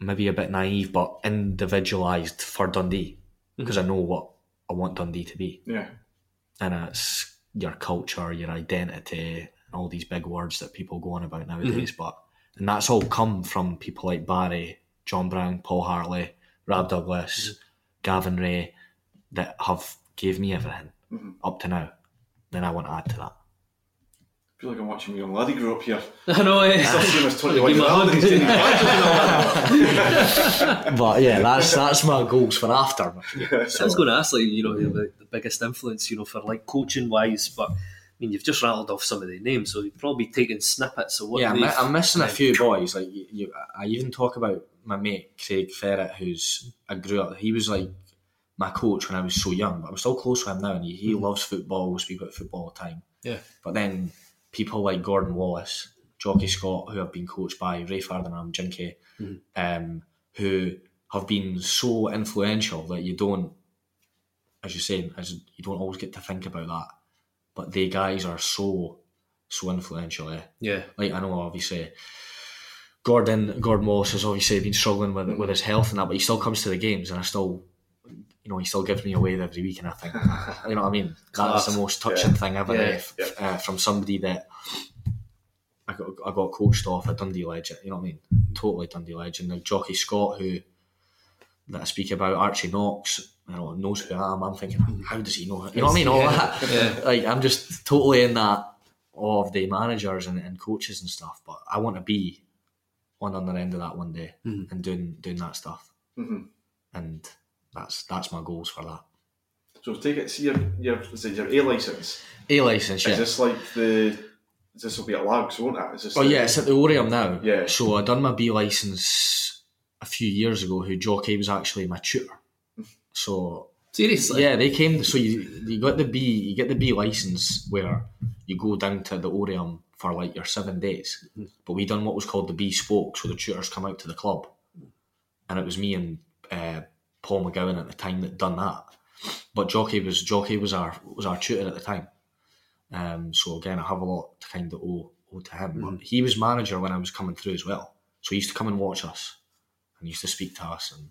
maybe a bit naive, but individualized for Dundee mm-hmm. because I know what I want Dundee to be, Yeah. and it's your culture, your identity, and all these big words that people go on about nowadays. Mm-hmm. But and that's all come from people like Barry, John Brown, Paul Hartley, Rab mm-hmm. Douglas, Gavin Rae, that have gave me everything mm-hmm. up to now. Then I want to add to that. I feel like I'm watching a young laddie grow up here. I know? Some of us 21 Give years him a old, hug. he's doing But yeah, that's that's my goals for after. I was going to ask, like, you know, the, the biggest influence, you know, for like coaching wise, but I mean, you've just rattled off some of the names, so you've probably taken snippets of what yeah, I'm. I'm missing a few boys. Like you, you, I even talk about my mate Craig Ferret, who's I grew up. He was like my coach when I was so young, but I'm still close with him now, and he, he mm-hmm. loves football. We speak about football all the time. Yeah. But then people like Gordon Wallace, Jocky Scott, who have been coached by Ray Farningham, Jinky, um, who have been so influential that you don't, as you're saying, as you don't always get to think about that. But they guys are so, so influential. Eh? Yeah. Like I know, obviously, Gordon Gordon Moss has obviously been struggling with with his health and that, but he still comes to the games, and I still, you know, he still gives me away every week, and I think, you know what I mean. That's the most touching thing ever Yeah, eh, f- Uh, from somebody that I got I got coached off a Dundee legend. You know what I mean? Totally Dundee legend. The Jocky Scott who that I speak about, Archie Knox. You know, knows who I am. I'm thinking, how does he know? it? You know what I mean? All that. Yeah. Like I'm just totally in that awe of the managers and, and coaches and stuff. But I want to be on the other end of that one day and doing doing that stuff. Mhm. And that's that's my goals for that. So take it. See your your is it your A license. A license, yeah. Is this like the? This will be at Largs, won't it? Is this Oh the- yeah, it's at the Oriam now. Yeah. So I done my B license a few years ago. Who Jocky was actually my tutor. So Seriously? yeah, they came. So you you got the B, you get the B license where you go down to the Oriam for like your seven days. But we done what was called the B spoke. So the tutors come out to the club, and it was me and uh, Paul McGowan at the time that done that. But Jocky was Jocky was our was our tutor at the time. Um, so again, I have a lot to kind of owe, owe to him. But he was manager when I was coming through as well. So he used to come and watch us, and used to speak to us, and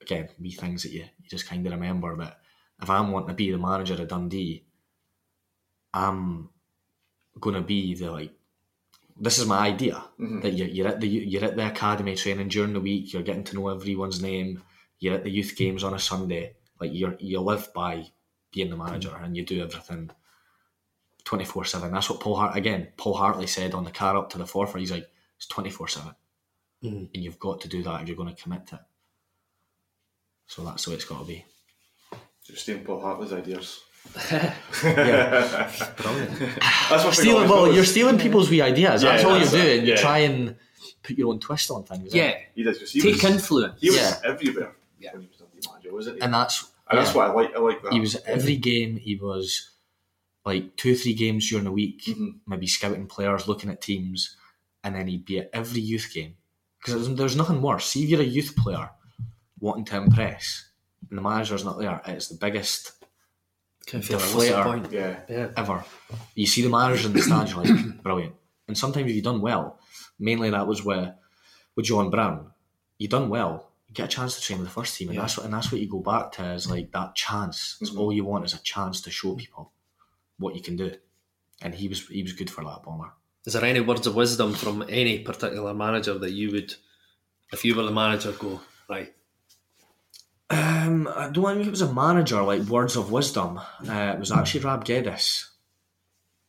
again, be things that you, you just kind of remember. But if I'm wanting to be the manager of Dundee, I'm going to be the like. This is my idea that you're, you're at the you're at the academy training during the week. You're getting to know everyone's name. You're at the youth games on a Sunday. Like you you live by being the manager, mm. and you do everything twenty four seven. That's what Paul Hart again. Paul Hartley said on the car up to the forfeit. He's like, it's twenty four seven, mm. and you've got to do that if you're going to commit to it. So that's the way it's got to be. Just stealing Paul Hartley's ideas. Yeah, That's what stealing. Well, you're stealing people's wee ideas. That's Yeah, all you're that's it, doing. You yeah. try and put your own twist on things. Yeah. He did because he Take was influence. he was Yeah. everywhere Yeah. when he was Dundee manager, wasn't he? and that's And that's yeah. what I like. I like that. he was every game. He was like two, three games during the week, Mhm. maybe scouting players, looking at teams, and then he'd be at every youth game. Because there's, there's nothing worse. See if you're a youth player wanting to impress, and the manager's not there. It's the biggest Kind of feel like, what's the Deflator. yeah. Yeah. ever. You see the managers in the stands, you're like, brilliant. And sometimes if you've done well, mainly that was where with John Brown, you done well, you get a chance to train with the first team, and that's what and that's what you go back to is like that chance. It's all you want is a chance to show people what you can do. And he was he was good for that bomber. Is there any words of wisdom from any particular manager that you would, if you were the manager, go, right, Um, I don't think it was a manager like words of wisdom. Uh, it was actually Rab Geddes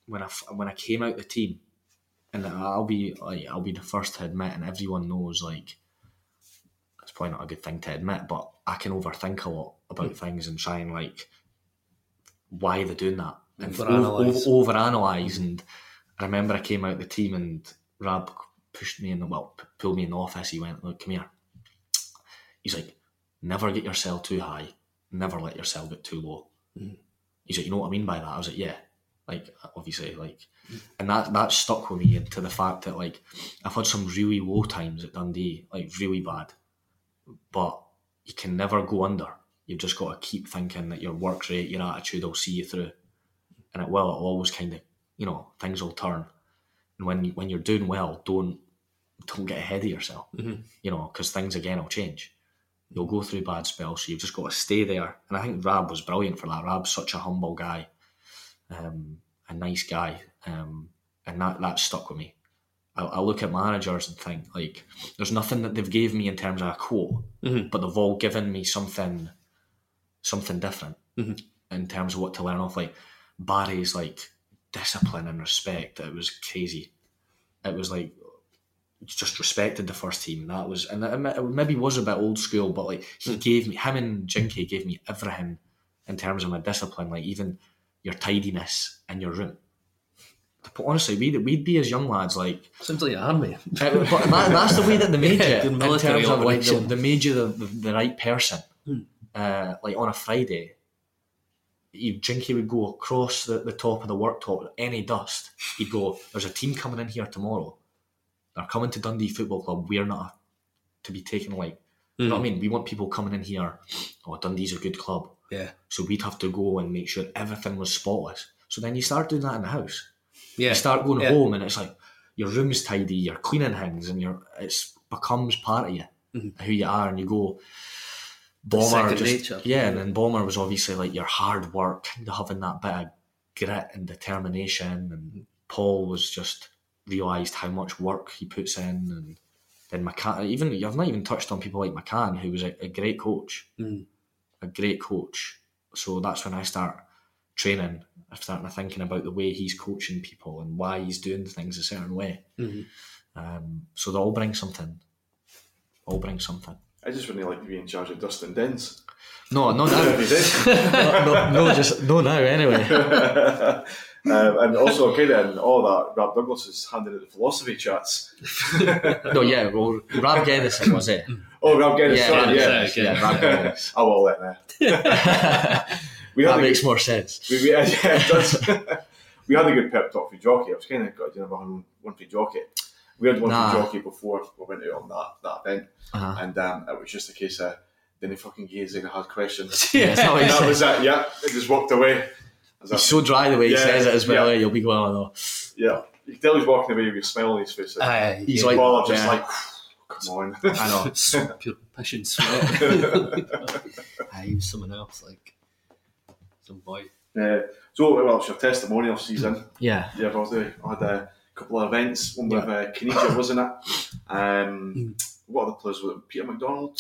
when I when I came out the team, and I'll be like I'll be the first to admit, and everyone knows like probably not a good thing to admit, but I can overthink a lot about hmm. things and try and like why they're doing that and Overanalyse. over overanalyze. And I remember I came out the team and Rab pushed me in the well, pulled me in the office. He went, "Look, come here." He's like, "Never get yourself too high. Never let yourself get too low." Hmm. He's like, "You know what I mean by that?" I was like, "Yeah." Like obviously, like, hmm. and that that stuck with me into the fact that like I've had some really low times at Dundee, like really bad, but you can never go under. You've just got to keep thinking that your work rate, your attitude will see you through, and it will. It'll always kind of, you know, things will turn. And when you, when you're doing well, don't don't get ahead of yourself. You know, because things again will change. You'll go through bad spells, so you've just got to stay there. And I think Rab was brilliant for that. Rab's such a humble guy, um, a nice guy, um, and that that stuck with me. I, I look at managers and think like, there's nothing that they've gave me in terms of a quote, mm-hmm. but they've all given me something, something different mm-hmm. in terms of what to learn off. Like Barry's like discipline and respect. It was crazy. It was like just respected the first team. That was and it maybe was a bit old school, but like he mm. gave me him and Jinky gave me everything in terms of my discipline, like even your tidiness in your room. But honestly, we'd, we'd be as young lads like sounds like an army. uh, but that, that's the way that they made Yeah, it in terms of like the, operation. they made you the, the, the right person. Uh, like on a Friday, he, Jinky would go across the, the top of the worktop, any dust. He'd go, There's a team coming in here tomorrow. They're coming to Dundee Football Club. We're not to be taken like. You know what I mean? We want people coming in here. Oh, Dundee's a good club. Yeah. So we'd have to go and make sure everything was spotless. So then you start doing that in the house. Yeah. You start going Yeah. home and it's like your room's tidy, you're cleaning things, and you're it's becomes part of you, who you are, and you go. Bomber, just, nature. yeah, and then Bomber was obviously like your hard work, kind of having that bit of grit and determination, and Paul was just realised how much work he puts in, and then McCann, even you've not even touched on people like McCann, who was a, a great coach, Mm. a great coach. So that's when I start training. I start thinking about the way he's coaching people and why he's doing things a certain way. Mhm. Um, so they all bring something. All bring something. I just wouldn't like to be in charge of Dustin Dens. No, no, no, If he did. no, no, just no now. Anyway, um, and also, kind of in all that, Rob Douglas is handing out the philosophy chats. no, yeah. Well, Rab Geddes was it? Oh, Rob Guinness, Yeah, sorry, yeah, yeah. yeah, Rab Geddes. I will let that. We That a makes good, more sense. we, we, yeah, it does. we had a good pep talk for Jocky. I was kind of got to have one, one for Jocky. We had one Nah. for Jocky before we went out on that, that event, Uh-huh. and um, it was just a case of then he fucking gave in hard questions. Yeah, that's how that was it. Yeah, it just walked away. As He's so dry the way he says it as well. yeah. You'll be going, oh no. yeah, you can tell he's walking away with a smile on his face. Aye, He's yeah. like, Well, I'm just yeah. like, come on. I know. Sweat, pure passion sweat. Aye, he was someone else, like some boy. Uh, so, well, it's your testimonial season. Yeah. Yeah, I've had a couple of events. One with uh, Caniggia, wasn't it? Um, what other players were it? Peter MacDonald?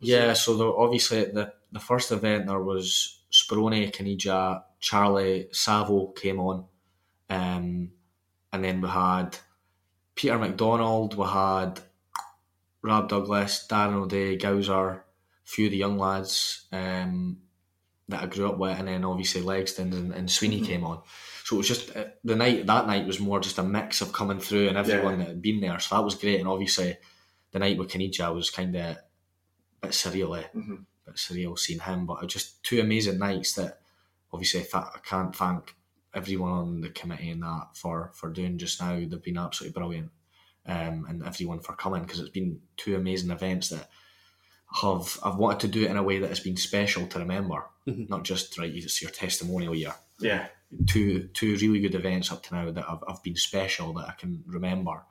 Yeah, so the, obviously the, the first event there was Speroni, Caniggia, Charlie, Savo came on. Um, and then we had Peter MacDonald, we had Rob Douglas, Darren O'Dea, Gowser, a few of the young lads um, that I grew up with, and then obviously Legston and, and Sweeney came on. So it was just uh, the night that night was more just a mix of coming through and everyone Yeah. that had been there. So that was great. And obviously the night with Caniggia was kind of a bit surreal, eh? Mhm. bit surreal seeing him. But it was just two amazing nights that obviously I, th- I can't thank everyone on the committee and that for for doing just now. They've been absolutely brilliant, um, and everyone for coming because it's been two amazing events that have I've wanted to do it in a way that has been special to remember, not just right. It's your testimonial year. Yeah. Two two really good events up to now that I've, I've been special that I can remember,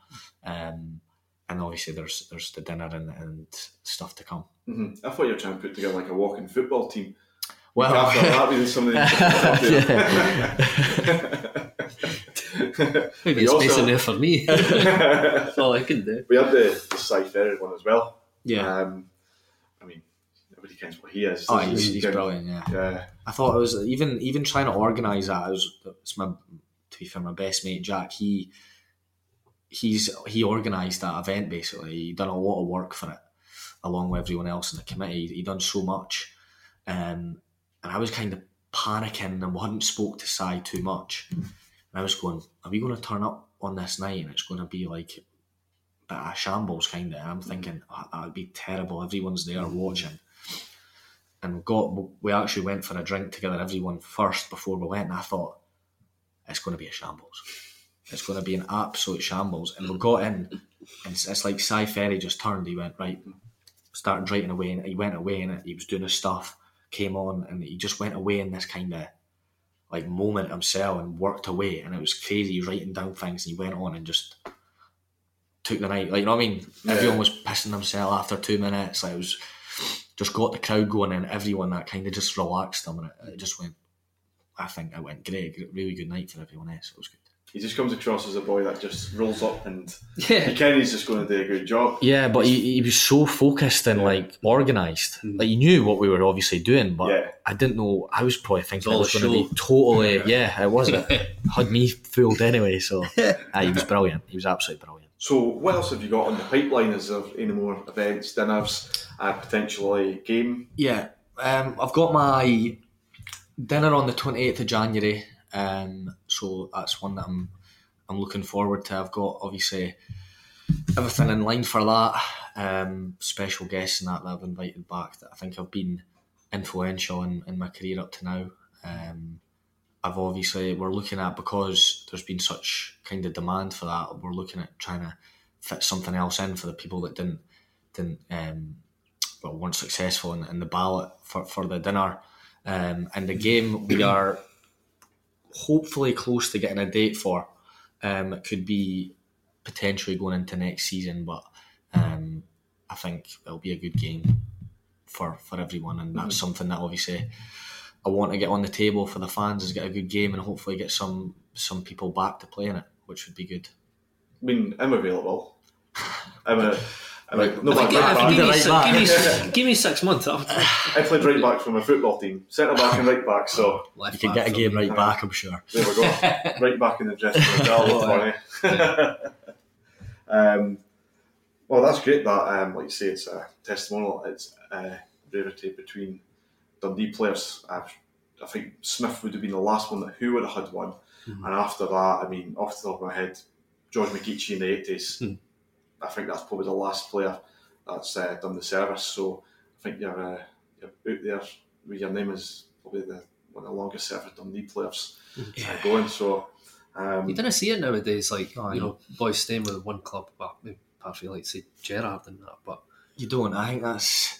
um, and obviously there's there's the dinner and, and stuff to come. hmm I thought you were trying to put together like a walking football team. Well, After that, we did something. Maybe We it's also- based in there for me. That's all I can do. we had the, the Si Ferry one as well. yeah. Um, I mean, knows what he is. Oh, He's- he's, he's brilliant. Yeah. Yeah. I thought it was even even trying to organise that. It was it's my to be fair, my best mate Jack. He he's he organised that event basically. He done a lot of work for it, along with everyone else in the committee. He done so much, um, and I was kind of panicking and hadn't spoke to Si too much. And I was going, "Are we going to turn up on this night and it's going to be like a shambles kind of?" I'm thinking oh, that would be terrible. Everyone's there watching and we got we actually went for a drink together everyone first before we went and I thought it's going to be a shambles. It's going to be an absolute shambles. And we got in and it's, it's like Si Ferry just turned he went right started writing away and he went away and he was doing his stuff came on and he just went away in this kind of like moment himself and worked away and it was crazy he was writing down things and he went on and just took the night like you know what I mean? Yeah. everyone was pissing themselves after two minutes like it was just got the crowd going and everyone that kind of just relaxed them and it, it just went I think it went great. Really good night for everyone eh, else it was good. He just comes across as a boy that just rolls up and Yeah. you can he's just going to do a good job. yeah but he, he was so focused and like organised mm-hmm. like he knew what we were obviously doing but Yeah. I didn't know I was probably thinking it all was going to be totally yeah it was. It had me fooled anyway so aye, he was brilliant. He was absolutely brilliant. So, what else have you got on the pipeline? Is there any more events, dinners, uh, potentially game? Yeah, um, I've got my dinner on the twenty eighth of January, um, so that's one that I'm I'm looking forward to. I've got obviously everything in line for that. Um, special guests and that that I've invited back that I think have been influential in, in my career up to now. Um, I've obviously we're looking at because there's been such kind of demand for that. We're looking at trying to fit something else in for the people that didn't didn't um, well weren't successful in, in the ballot for, for the dinner. Um, and the game we are hopefully close to getting a date for. Um, it could be potentially going into next season, but um, I think it'll be a good game for, for everyone, and that's something that obviously I want to get on the table for the fans is get a good game and hopefully get some some people back to play in it, which would be good. I mean, I'm available. I'm a. I'm a no, I but think, right if back. give, me, right si- back. give, me, give me six months. I'll, played right back for my football team, centre back and right back. So left You can get a game right back, I'm sure. there we go, right back in the dressing room. That'll funny. um, well, that's great. That, um, like you say, it's a testimonial. It's a rarity between Dundee players. i I think Smith would have been the last one that who would have had one, and after that, I mean, off the top of my head, George McGeachie in the eighties. Hmm. I think that's probably the last player that's uh, done the service. So I think you're, uh, you're out there with your name is probably the one of the longest serving Dundee players uh, going. So um, You didn't see it nowadays, like Oh, you yeah. know, boys staying with one club. Well, maybe apart from like say Gerrard and that, but You don't. I think that's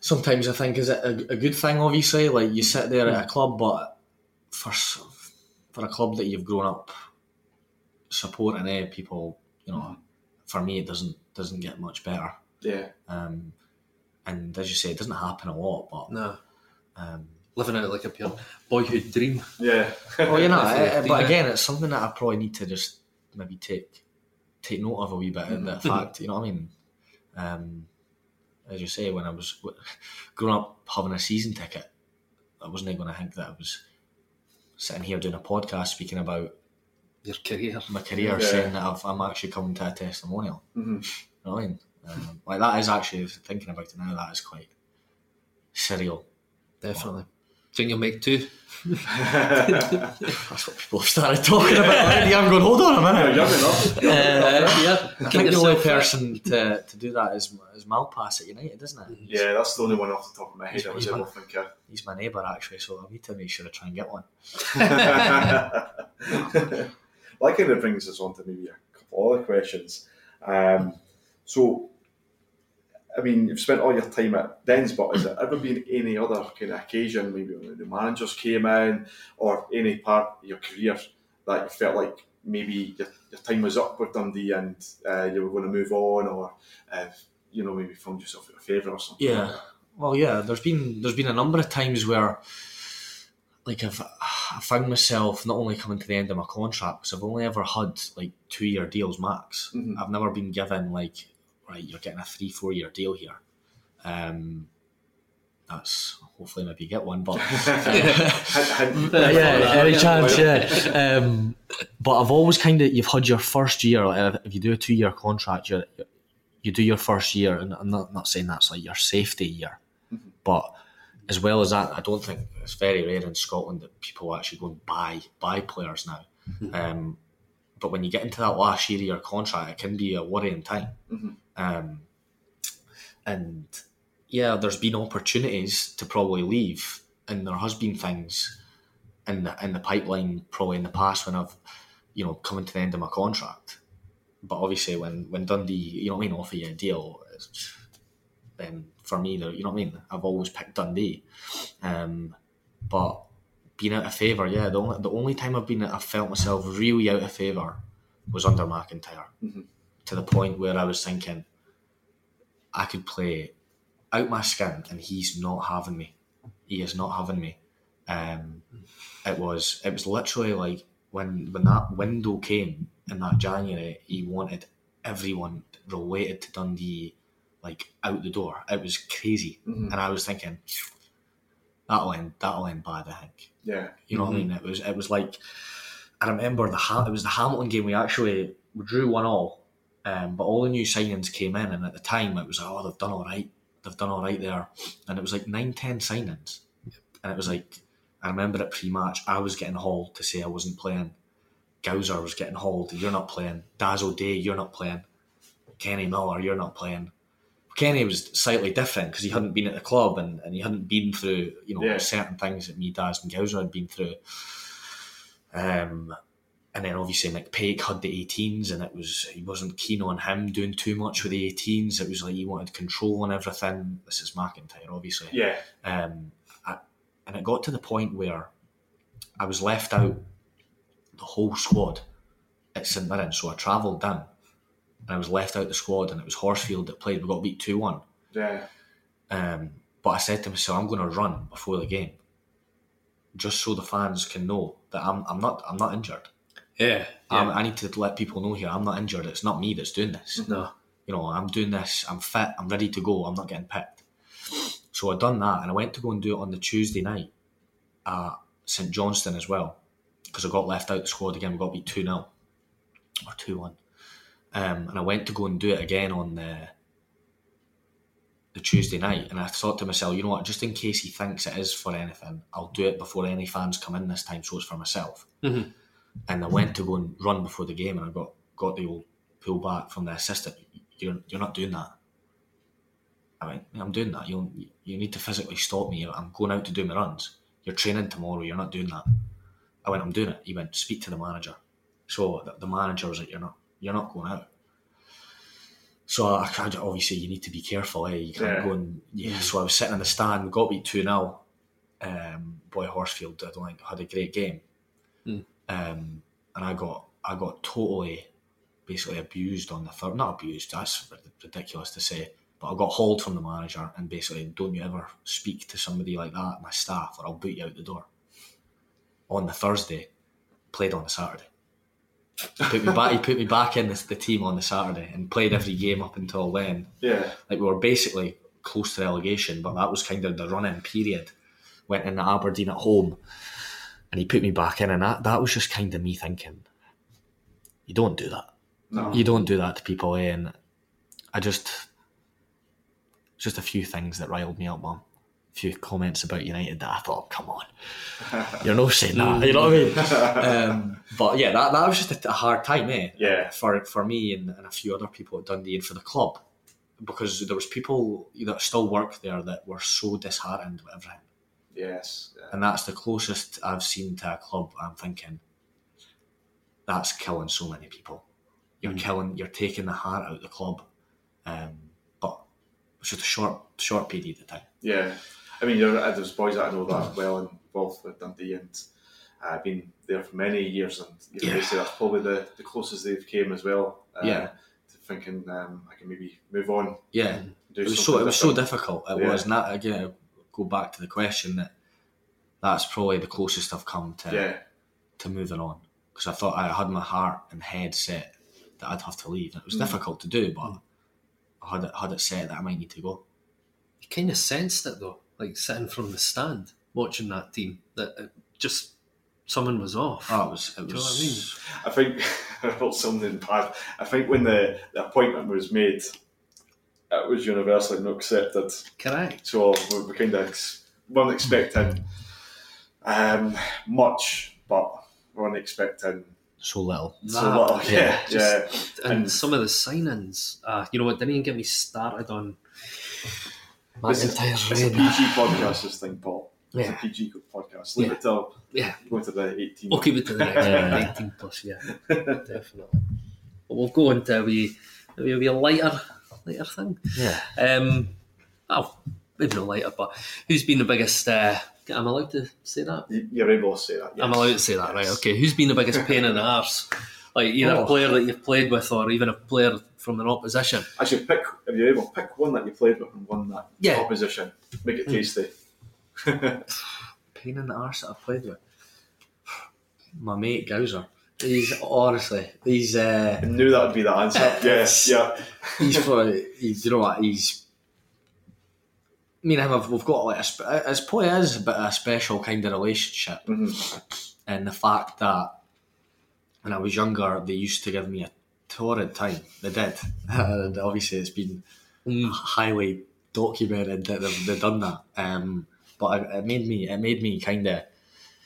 sometimes I think is it a, a good thing. Obviously, like you sit there at a club, but for for a club that you've grown up supporting, eh, people, you know, for me it doesn't doesn't get much better. yeah, Um, and as you say, it doesn't happen a lot, but no, um, living out like a pure boyhood dream. yeah. well, you know, Definitely, eh, but again, it's something that I probably need to just maybe take take note of a wee bit. Mm-hmm. The fact, you know what I mean? Um, as you say, when I was growing up having a season ticket, I wasn't going to think that I was sitting here doing a podcast speaking about Your career. my career, Yeah. saying that I've, I'm actually coming to a testimonial. Mhm. You know what I mean? Um, like that is actually thinking about it now. That is quite surreal. Definitely. Think you'll make two? That's what people have started talking about already. I'm going. Hold on a minute. You're young enough. Uh, yeah. I Keep think the only person to, to do that is is Malpas at United, isn't it? Yeah, that's the only one off the top of my head He's- I was he's able my- to think of. He's my neighbour actually, so I need to make sure I try and get one. that kind of brings us on to maybe a couple other questions. Um, so, I mean, you've spent all your time at Dens, but has there ever been any other kind of occasion, maybe when the managers came in, or any part of your career that you felt like maybe your, your time was up with Dundee and uh, you were going to move on, or uh, you know, maybe found yourself a favour or something? Yeah. Well, yeah. There's been there's been a number of times where, like, I've I found myself not only coming to the end of my contract because I've only ever had like two year deals max. Mhm. I've never been given like, right, you're getting a three four year deal here. Um, that's hopefully maybe get one, but Hint, hint. yeah, any chance, yeah. Um, but I've always kind of you've had your first year. Like if you do a two year contract, you you do your first year, and I'm not not saying that's like your safety year, but as well as that, I don't think it's very rare in Scotland that people actually go and buy buy players now. Um, but when you get into that last year of your contract, it can be a worrying time. Um, and yeah, there's been opportunities to probably leave, and there has been things in the in the pipeline probably in the past when I've you know coming to the end of my contract. But obviously, when when Dundee, you know I mean, offer you a deal, it's, then for me, they're- you know what I mean. I've always picked Dundee, um, but being out of favour, yeah. The only the only time I've been I felt myself really out of favour was under McIntyre, to the point where I was thinking I could play out my skin, and he's not having me. He is not having me. Um, it was it was literally like when when that window came in that January, he wanted everyone related to Dundee like out the door. It was crazy, and I was thinking that'll end that'll end bad. I think. Yeah. You know what I mean? It was it was like I remember the Ha- it was the Hamilton game. We actually we drew one all, um, but all the new signings came in, and at the time it was like, oh they've done all right, they've done all right there, and it was like nine ten signings, and it was like I remember it pre-match. I was getting hauled to say I wasn't playing. Gowser was getting hauled. You're not playing. Dazzle Day, you're not playing. Kenny Miller, you're not playing. Kenny was slightly different because he hadn't been at the club and, and he hadn't been through you know Yeah. certain things that me, Daz, and Gowser had been through. Um, and then obviously McPake had the 18s, and it was he wasn't keen on him doing too much with the 18s. It was like he wanted control on everything. This is McIntyre, obviously. Yeah. Um, I, and it got to the point where I was left out the whole squad at St Mirren. So I travelled down and I was left out the squad, and it was Horsfield that played. We got beat 2 1. Yeah. Um, but I said to myself, I'm going to run before the game, just so the fans can know that I'm, I'm not I'm not injured. Yeah. I'm, I need to let people know here I'm not injured. It's not me that's doing this. No. You know, I'm doing this. I'm fit. I'm ready to go. I'm not getting picked. So I done that, and I went to go and do it on the Tuesday night at St Johnstone as well, because I got left out the squad again. We got beat two 0 or two one, um, and I went to go and do it again on the the Tuesday night, and I thought to myself, you know what, just in case he thinks it is for anything, I'll do it before any fans come in this time, so it's for myself. Mhm. And I went to go and run before the game, and I got got the old pull back from the assistant. You're you're not doing that. I went, I'm doing that. You you need to physically stop me. I'm going out to do my runs. You're training tomorrow. You're not doing that. I went, I'm doing it. He went, speak to the manager. So the, the manager was like, you're not you're not going out. So I, I obviously you need to be careful. Eh? You can't Yeah. go and yeah. So I was sitting in the stand. We got beat two 0 um, Boy Horsfield, I don't think had a great game, Mm. um, and I got I got totally basically abused on the third. Not abused. That's ridiculous to say. But I got hauled from the manager and basically, don't you ever speak to somebody like that, my staff, or I'll boot you out the door. On the Thursday, played on the Saturday. He put me back. He put me back in the, the team on the Saturday and played every game up until then. Yeah. Like we were basically close to relegation, but that was kind of the run-in period. Went in Aberdeen at home, and he put me back in, and that that was just kind of me thinking, you don't do that. No. You don't do that to people, eh? And I just, just a few things that riled me up, mum. Few comments about United that I thought, come on, you're not saying that, you know what I mean? um, but yeah, that, that was just a, a hard time, eh? Yeah. For for me and, and a few other people at Dundee and for the club, because there was people that still work there that were so disheartened with everything, Yes. Yeah. and that's the closest I've seen to a club. I'm thinking, that's killing so many people. You're killing, you're taking the heart out of the club. Um, but it's just a short short period of time. Yeah, I mean, you're, uh, there's boys that I know that are well involved with Dundee and uh, been there for many years, and you know, Yeah. they say that's probably the, the closest they've came as well. Uh, Yeah. to thinking um, I can maybe move on. Yeah, it was so something it was so difficult. It Yeah. was not again. I'll go back to the question that that's probably the closest I've come to Yeah, to moving on because I thought I had my heart and head set that I'd have to leave. It was Mm. difficult to do, but I had it, had it set that I might need to go. You kind of sensed it though, like sitting from the stand watching that team, that it just someone was off. Oh, it was. It Do you know was. what I mean? I think I felt something bad. I think when the, the appointment was made, it was universally not accepted. Correct. So we, we kind of weren't expecting um, much, but we weren't expecting So little. so little. Yeah, just- yeah. And, And- some of the signings, uh, you know what, didn't even get me started on This is, it's a. PG podcast, this thing, Paul. It's Yeah. a PG podcast. Leave Yeah. it till Yeah, go into the 18. we'll keep it to the next Yeah. one, 19 plus, yeah, definitely. But we'll go into a wee, a wee, a wee lighter, lighter thing. Yeah. Um, oh, maybe not lighter, but who's been the biggest? Uh, am I allowed to say that? You- You're able to say that. I'm allowed to say that, right? Okay. Who's been the biggest pain in the arse? Like either Oh. a player that you've played with, or even a player from an opposition. Actually, pick if you're able, pick one that you played with and one that Yeah. Hmm. opposition. Make it tasty. Pain in the arse that I've played with. My mate Gowser. He's honestly, he's uh, I knew that would be the answer. yes, yeah. he's probably he's you know what he's. Me and him, have, we've got like a, it's probably is a bit of a special kind of relationship, Mhm. and the fact that when I was younger, they used to give me a torrid time. They did, and obviously it's been highly documented that they've, they've done that. Um, but it, it made me, it made me kind of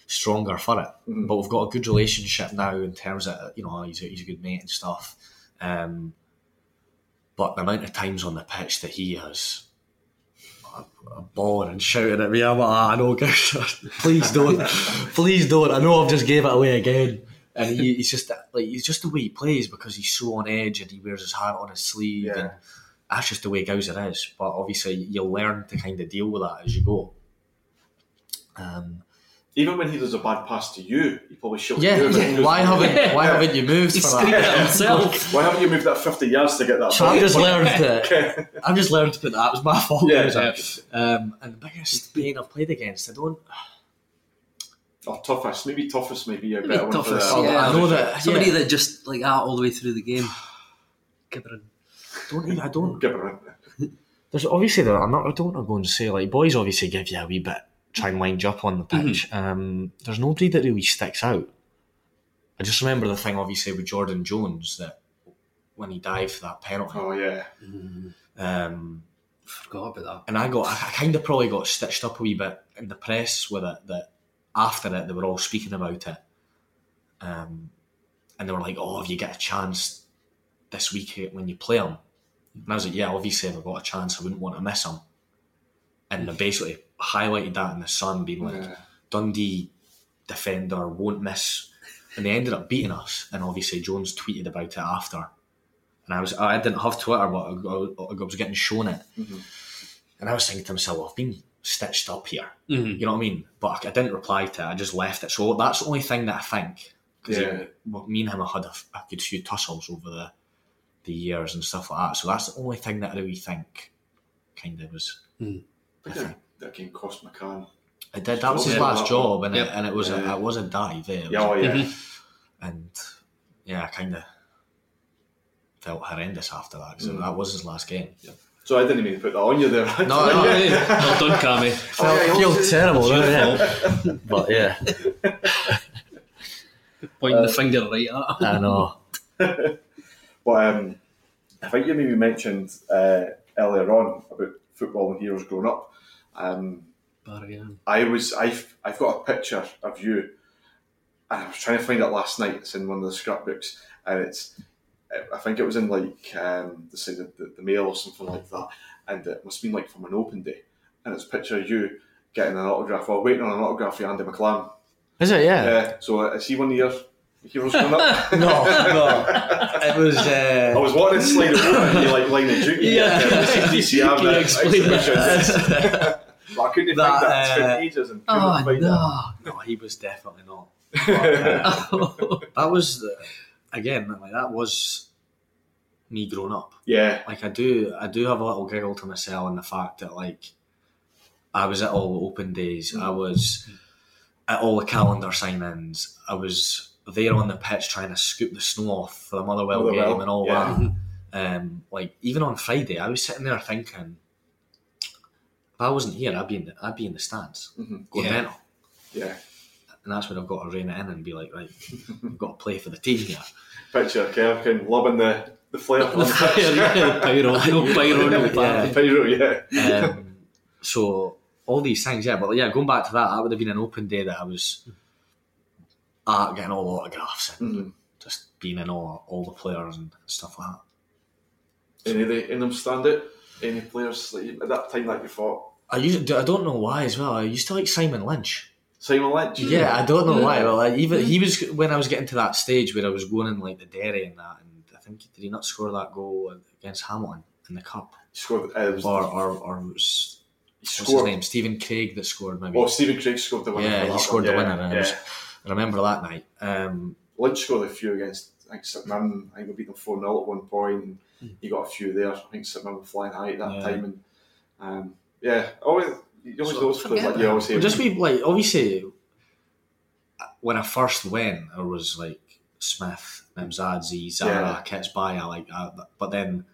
stronger for it. Mhm. But we've got a good relationship now in terms of you know he's a, he's a good mate and stuff. Um, But the amount of times on the pitch that he has a, a bawling and shouting at me, I'm like, ah, no, guys, please don't, please don't. I know I've just gave it away again. And he, he's just like he's just the way he plays because he's so on edge and he wears his heart on his sleeve Yeah. and that's just the way Gowser is. But obviously you'll learn to kind of deal with that as you go. Um, Even when he does a bad pass to you, he probably should. yeah, you, but he why haven't why haven't you moved He's for that? at himself. Why haven't you moved that 50 yards to get that So? I've just learned to I've just learned to put that. It was my fault. Yeah, Gowser. Um, and the biggest pain I've played against, I don't. Or toughest. Maybe toughest may be a better one for toughest, the- yeah. I know that. Somebody yeah, that just like that all the way through the game. Gibbering. don't even, I don't. Give her a- There's obviously there. I'm not. I don't want to go and say like boys obviously give you a wee bit, try and wind you up on the pitch. Um, there's nobody that really sticks out. I just remember the thing obviously with Jordan Jones that when he dived for that penalty. Oh, yeah. Um, Forgot about that. and I got, I kind of probably got stitched up a wee bit in the press with it. That after it, they were all speaking about it, um, and they were like, "Oh, if you get a chance this week when you play them. and I was like, "Yeah, obviously, if I got a chance, I wouldn't want to miss them. And they basically highlighted that in the Sun, being like, Yeah. "Dundee defender won't miss," and they ended up beating us. And obviously, Jones tweeted about it after. And I was, I didn't have Twitter, but I, I was getting shown it. And I was thinking to myself, I've been stitched up here. Mhm. You know what I mean? But I didn't reply to it. I just left it. So that's the only thing that I think. Because Yeah. me and him have had a, a good few tussles over the the years and stuff like that. So that's the only thing that I really think kind of was. I think that, that game cost McCann. I did. That was his Yeah. last job, and Yep. it, and it was Yeah. a, it was a dive. Eh? It was Yeah, oh, a- yeah. and yeah, I kind of felt horrendous after that because Mm. that was his last game. So I didn't mean to put that on you there. No, no, well done, Cammy. felt, yeah, feel obviously- terrible, yeah. but yeah, Pointing the finger right at him. I know. But um, I think you maybe mentioned uh, earlier on about football and heroes growing up. Um, I was I've I've got a picture of you, and I was trying to find it last night. It's in one of the scrapbooks, and it's I think it was in like um, the say the, the, the mail or something like that, and it must have been like from an open day, and it's a picture of you getting an autograph or waiting on an autograph for Andy McLaren. Is it? Yeah. Yeah, so I see one of your heroes growing up? No, no. It was. I Uh, was wanting to slide it over and you like line of duty. Yeah. Uh, DCM, Can you uh, explain exhibition. but I couldn't That, find that. It's been uh, ages and couldn't Oh, find no. no, he was definitely not. But, uh, that was the, again like that was me growing up. Yeah, Like I do, I do have a little giggle to myself in the fact that like I was at all the open days. I was at all the calendar sign-ins. I was there on the pitch trying to scoop the snow off for the Motherwell, Motherwell, game and all yeah. that. Um, like even on Friday, I was sitting there thinking, if I wasn't here, I'd be in the, I'd be in the stands Mhm. going Yeah. mental. yeah. And that's when I've got to rein it in and be like, right, I've got to play for the team here. Picture Kerkin lobbing the, the flare. The fire, yeah, pyro, no pyro, no Yeah. party. Pyro, yeah. Um, so all these things, yeah. But yeah, going back to that, that would have been an open day that I was at getting all autographs and Mhm. just being in all, all the players and stuff like that. Any of, the, them stand out? Any players you, at that time that you thought? I used I don't know why as well. I used to like Simon Lynch. Simon Lynch? Yeah, I don't know why. Yeah. Well, like, even he was when I was getting to that stage where I was going in like the dairy and that, think did he not score that goal against Hamilton in the cup, He scored. Uh, it was, or or, or was he what's his name? Stephen Craig that scored maybe. Oh, Stephen Craig scored the winner. yeah, he scored one. the yeah, winner. And I, Yeah. was, I remember that night. Um, Lynch scored a few against I think St Mirren. I think we beat them 4 0 at one point. And he got a few there. I think St Mirren were flying high at that Yeah. time. And um, yeah, always, you always So, those players like you always say. Just be like obviously when I first went, I was like Smith, Nemsadze, Sara, Yeah. Ketsbaia, like uh, but then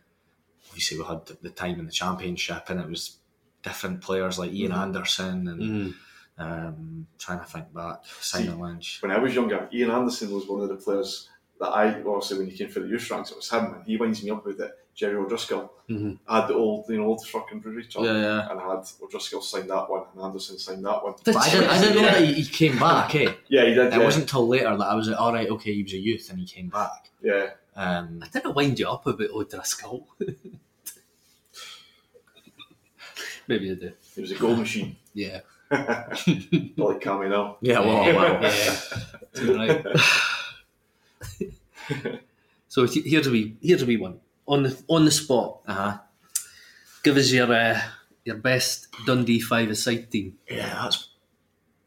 obviously we had the- the time in the championship and it was different players like Ian Mhm. Anderson and Mm. um, trying to think back, Simon Lynch. when I was younger, Ian Anderson was one of the players that I obviously when he came through the youth ranks, it was him, and he winds me up with it. Jerry O'Driscoll. Mhm. I had the old, you know, old fucking brewery truck, Yeah, yeah. and I had O'Driscoll sign that one, and Anderson signed that one. But I didn't, I didn't know that he, came back. Eh? Yeah, he did. It Yeah, wasn't until later that I was like, all right, okay, he was a youth and he came back. yeah. Um, I didn't wind you up about O'Driscoll. Maybe I do. He was a goal machine, Yeah. like Cammy now. yeah, well, well, Yeah. Too right. so he- here's a wee here's a wee one. On the on the spot. uh-huh. Give us your uh, your best Dundee five aside team yeah, that's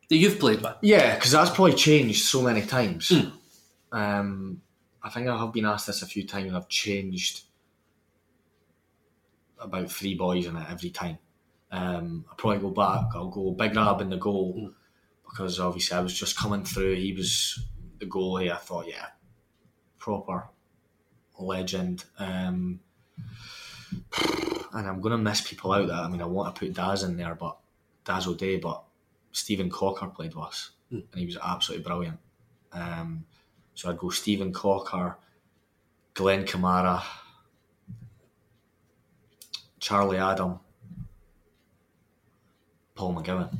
that you've played with. Yeah, because that's probably changed so many times. Um, I think I have been asked this a few times, and I've changed about three boys in it every time. Um, I'll probably go back. I'll go Big Rab in the goal because obviously I was just coming through. He was the goalie. I thought, yeah, proper legend. Um, and I'm going to miss people out there. I mean, I want to put Daz in there, but Daz O'Dea, but Stephen Cocker played with us, and he was absolutely brilliant. Um, so I'd go Stephen Cocker, Glenn Kamara, Charlie Adam, Paul McGowan.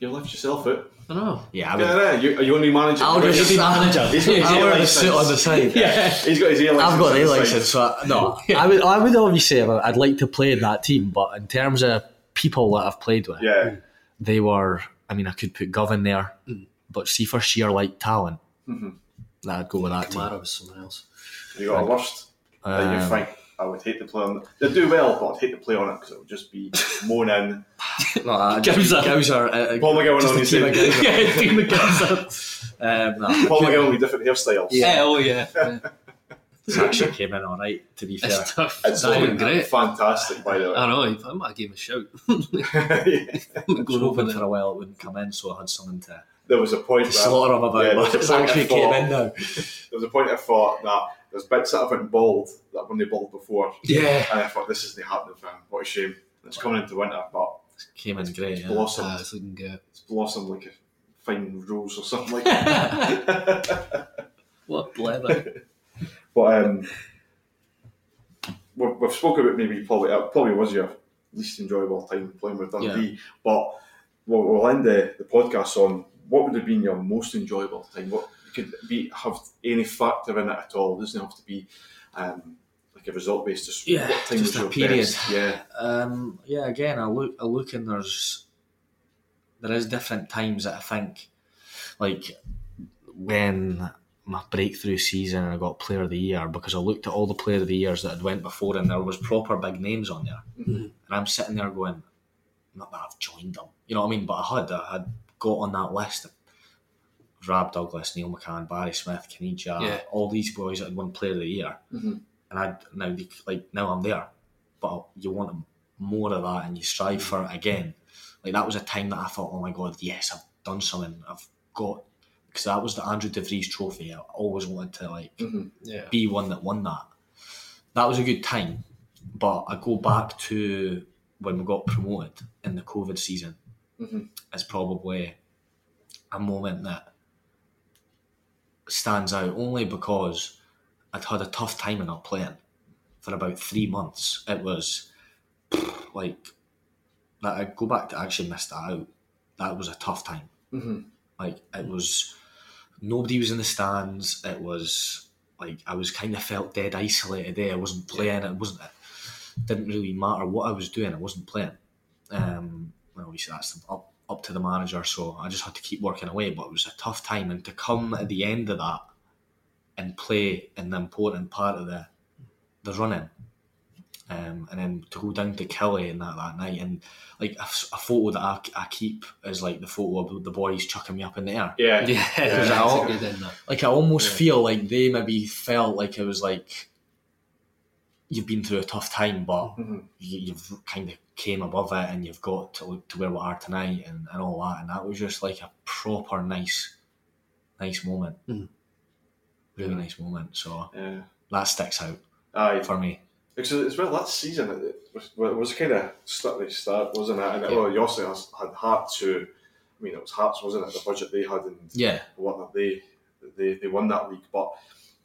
You left yourself out. I know. Yeah, I would. Yeah, yeah. You, are you only managing? I'll just He's manager. He's got his I'll wear the suit on the side. Yeah. He's got his ear license. I've got on an A the side. license, so no, I would. I would obviously. Say I'd like to play in that team, but in terms of people that I've played with, Yeah. they were. I mean, I could put Govan there, but see for sheer like talent, Mm-hmm. I'd go with that team. Kamara was someone else. You got a worst that you Um, think I would hate to play on. They do well, but I'd hate to play on it because it would just be moaning. No, I Gowser. just Gowser. Uh, Paul McGowan on his team of yeah, team of. Um, no, Paul McGowan with different hairstyles. Yeah, oh yeah. This actually came in all right. To be fair, It's tough. It's It's looking great. fantastic, by the way. I know. I might give him a shout. I was Going over hoping for a while it wouldn't come in, so I had something to, there was a point where slaughter about. Yeah, but there it's was a point actually I came in now. there was a point I thought that there's bits that have been bald that when they bald before, Yeah, and I thought this isn't happening for him. What a shame. It's coming into winter, but it came in great. it's Yeah. blossomed. Ah, it's looking good. It's blossomed like a fine rose or something like that. What blather. But um, we've, we've spoken about maybe probably it probably was your least enjoyable time playing with Dundee, but we'll, we'll end the, the podcast on what would have been your most enjoyable time. What could be have any factor in it at all? It doesn't have to be um, like a result based. Just Yeah, what time just was a your period. best? Yeah, Um, yeah, again, I look, I look, and there's there is different times that I think, like when my breakthrough season and I got Player of the Year because I looked at all the Player of the Years that had went before and there was proper big names on there, and I'm sitting there going, not that I've joined them, you know what I mean? But I had, I had got on that list. Rab Douglas, Neil McCann, Barry Smith, Caniggia, Yeah. all these boys that had won Player of the Year, mm-hmm. and I now they- like now I'm there, but you want more of that and you strive for it again. Like that was a time that I thought, oh my god, yes, I've done something. I've got because that was the Andrew DeVries Trophy. I always wanted to like mm-hmm. Yeah. be one that won that. That was a good time, but I go back to when we got promoted in the COVID season. Is probably a moment that stands out only because I'd had a tough time in not playing for about three months. It was like that. I go back to actually missed that out. That was a tough time. Like it was nobody was in the stands. It was like I was kind of felt dead isolated there. I wasn't playing. It wasn't. It didn't really matter what I was doing. I wasn't playing. Um, well, obviously that's up up to the manager. So I just had to keep working away. But it was a tough time, and to come at the end of that and play in the important part of the the running. Um, and then to go down to Killie and that that night, and like a, a photo that I, I keep is like the photo of the boys chucking me up in the air. yeah, Yeah, Because I al- a good in that. Like I almost feel like they maybe felt like it was like you've been through a tough time, but you, you've kind of came above it and you've got to to where we are tonight and, and all that. And that was just like a proper nice, nice moment. Mm. Really nice moment. So yeah. that sticks out Aye, for me. Because as well, that season it was, it was kind of start start, wasn't it? And it, well, you also has, had Hearts who, I mean, it was Hearts, wasn't it? The budget they had and Yeah. whatnot, they, they they won that league, but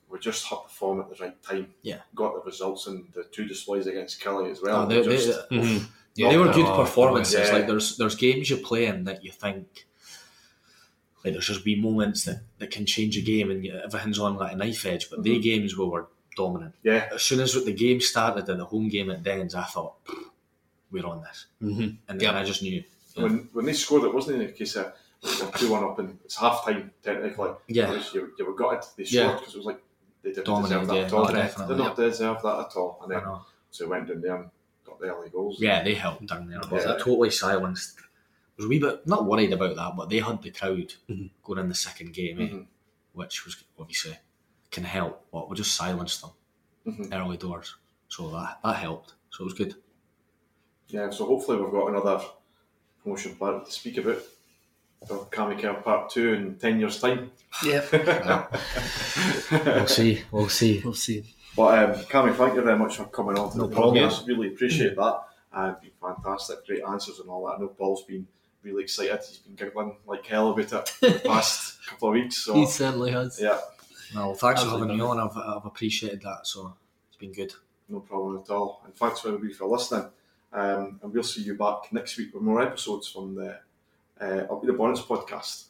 we just had to form at the right time. Yeah. got the results and the two displays against Killie as well. Oh, they, were they, mm-hmm. Just, they were good performances. yeah. Like there's there's games you play in that you think like there's just wee moments that, that can change a game and everything's on like a knife edge. But they games where we're dominant. Yeah. As soon as the game started at the home game at Dens, I thought we're on this, Mm-hmm. and then I just knew. When when they scored, it wasn't in a case of two one up and it's half time technically. Yeah. It you, you were gutted they scored because it was like they didn't Dominated, deserve that yeah, at all. They did not deserve that at all. And then so we went down there and the early goals. Yeah, they helped down there. But Yeah. I totally silenced. I was a wee bit not worried about that, but they had the crowd Mhm. going in the second game, eh, Mhm. which was obviously can help. But we just silenced them Mhm. early doors, so that that helped. So it was good. Yeah, so hopefully we've got another promotion player to speak about for Kamika Part 2 in 10 years' time. Yeah, We'll see. We'll see. we'll see. But um, Cammy, thank you very much for coming on to No the problem. podcast. Really appreciate that. Uh, it's been fantastic, great answers and all that. I know Paul's been really excited. He's been giggling like hell about it the past couple of weeks. So He certainly has. yeah, No, thanks for having me on. I've, I've appreciated that. So it's been good. no problem at all. And thanks for everybody for listening. Um, and we'll see you back next week with more episodes from the uh, Up the Bonnets podcast.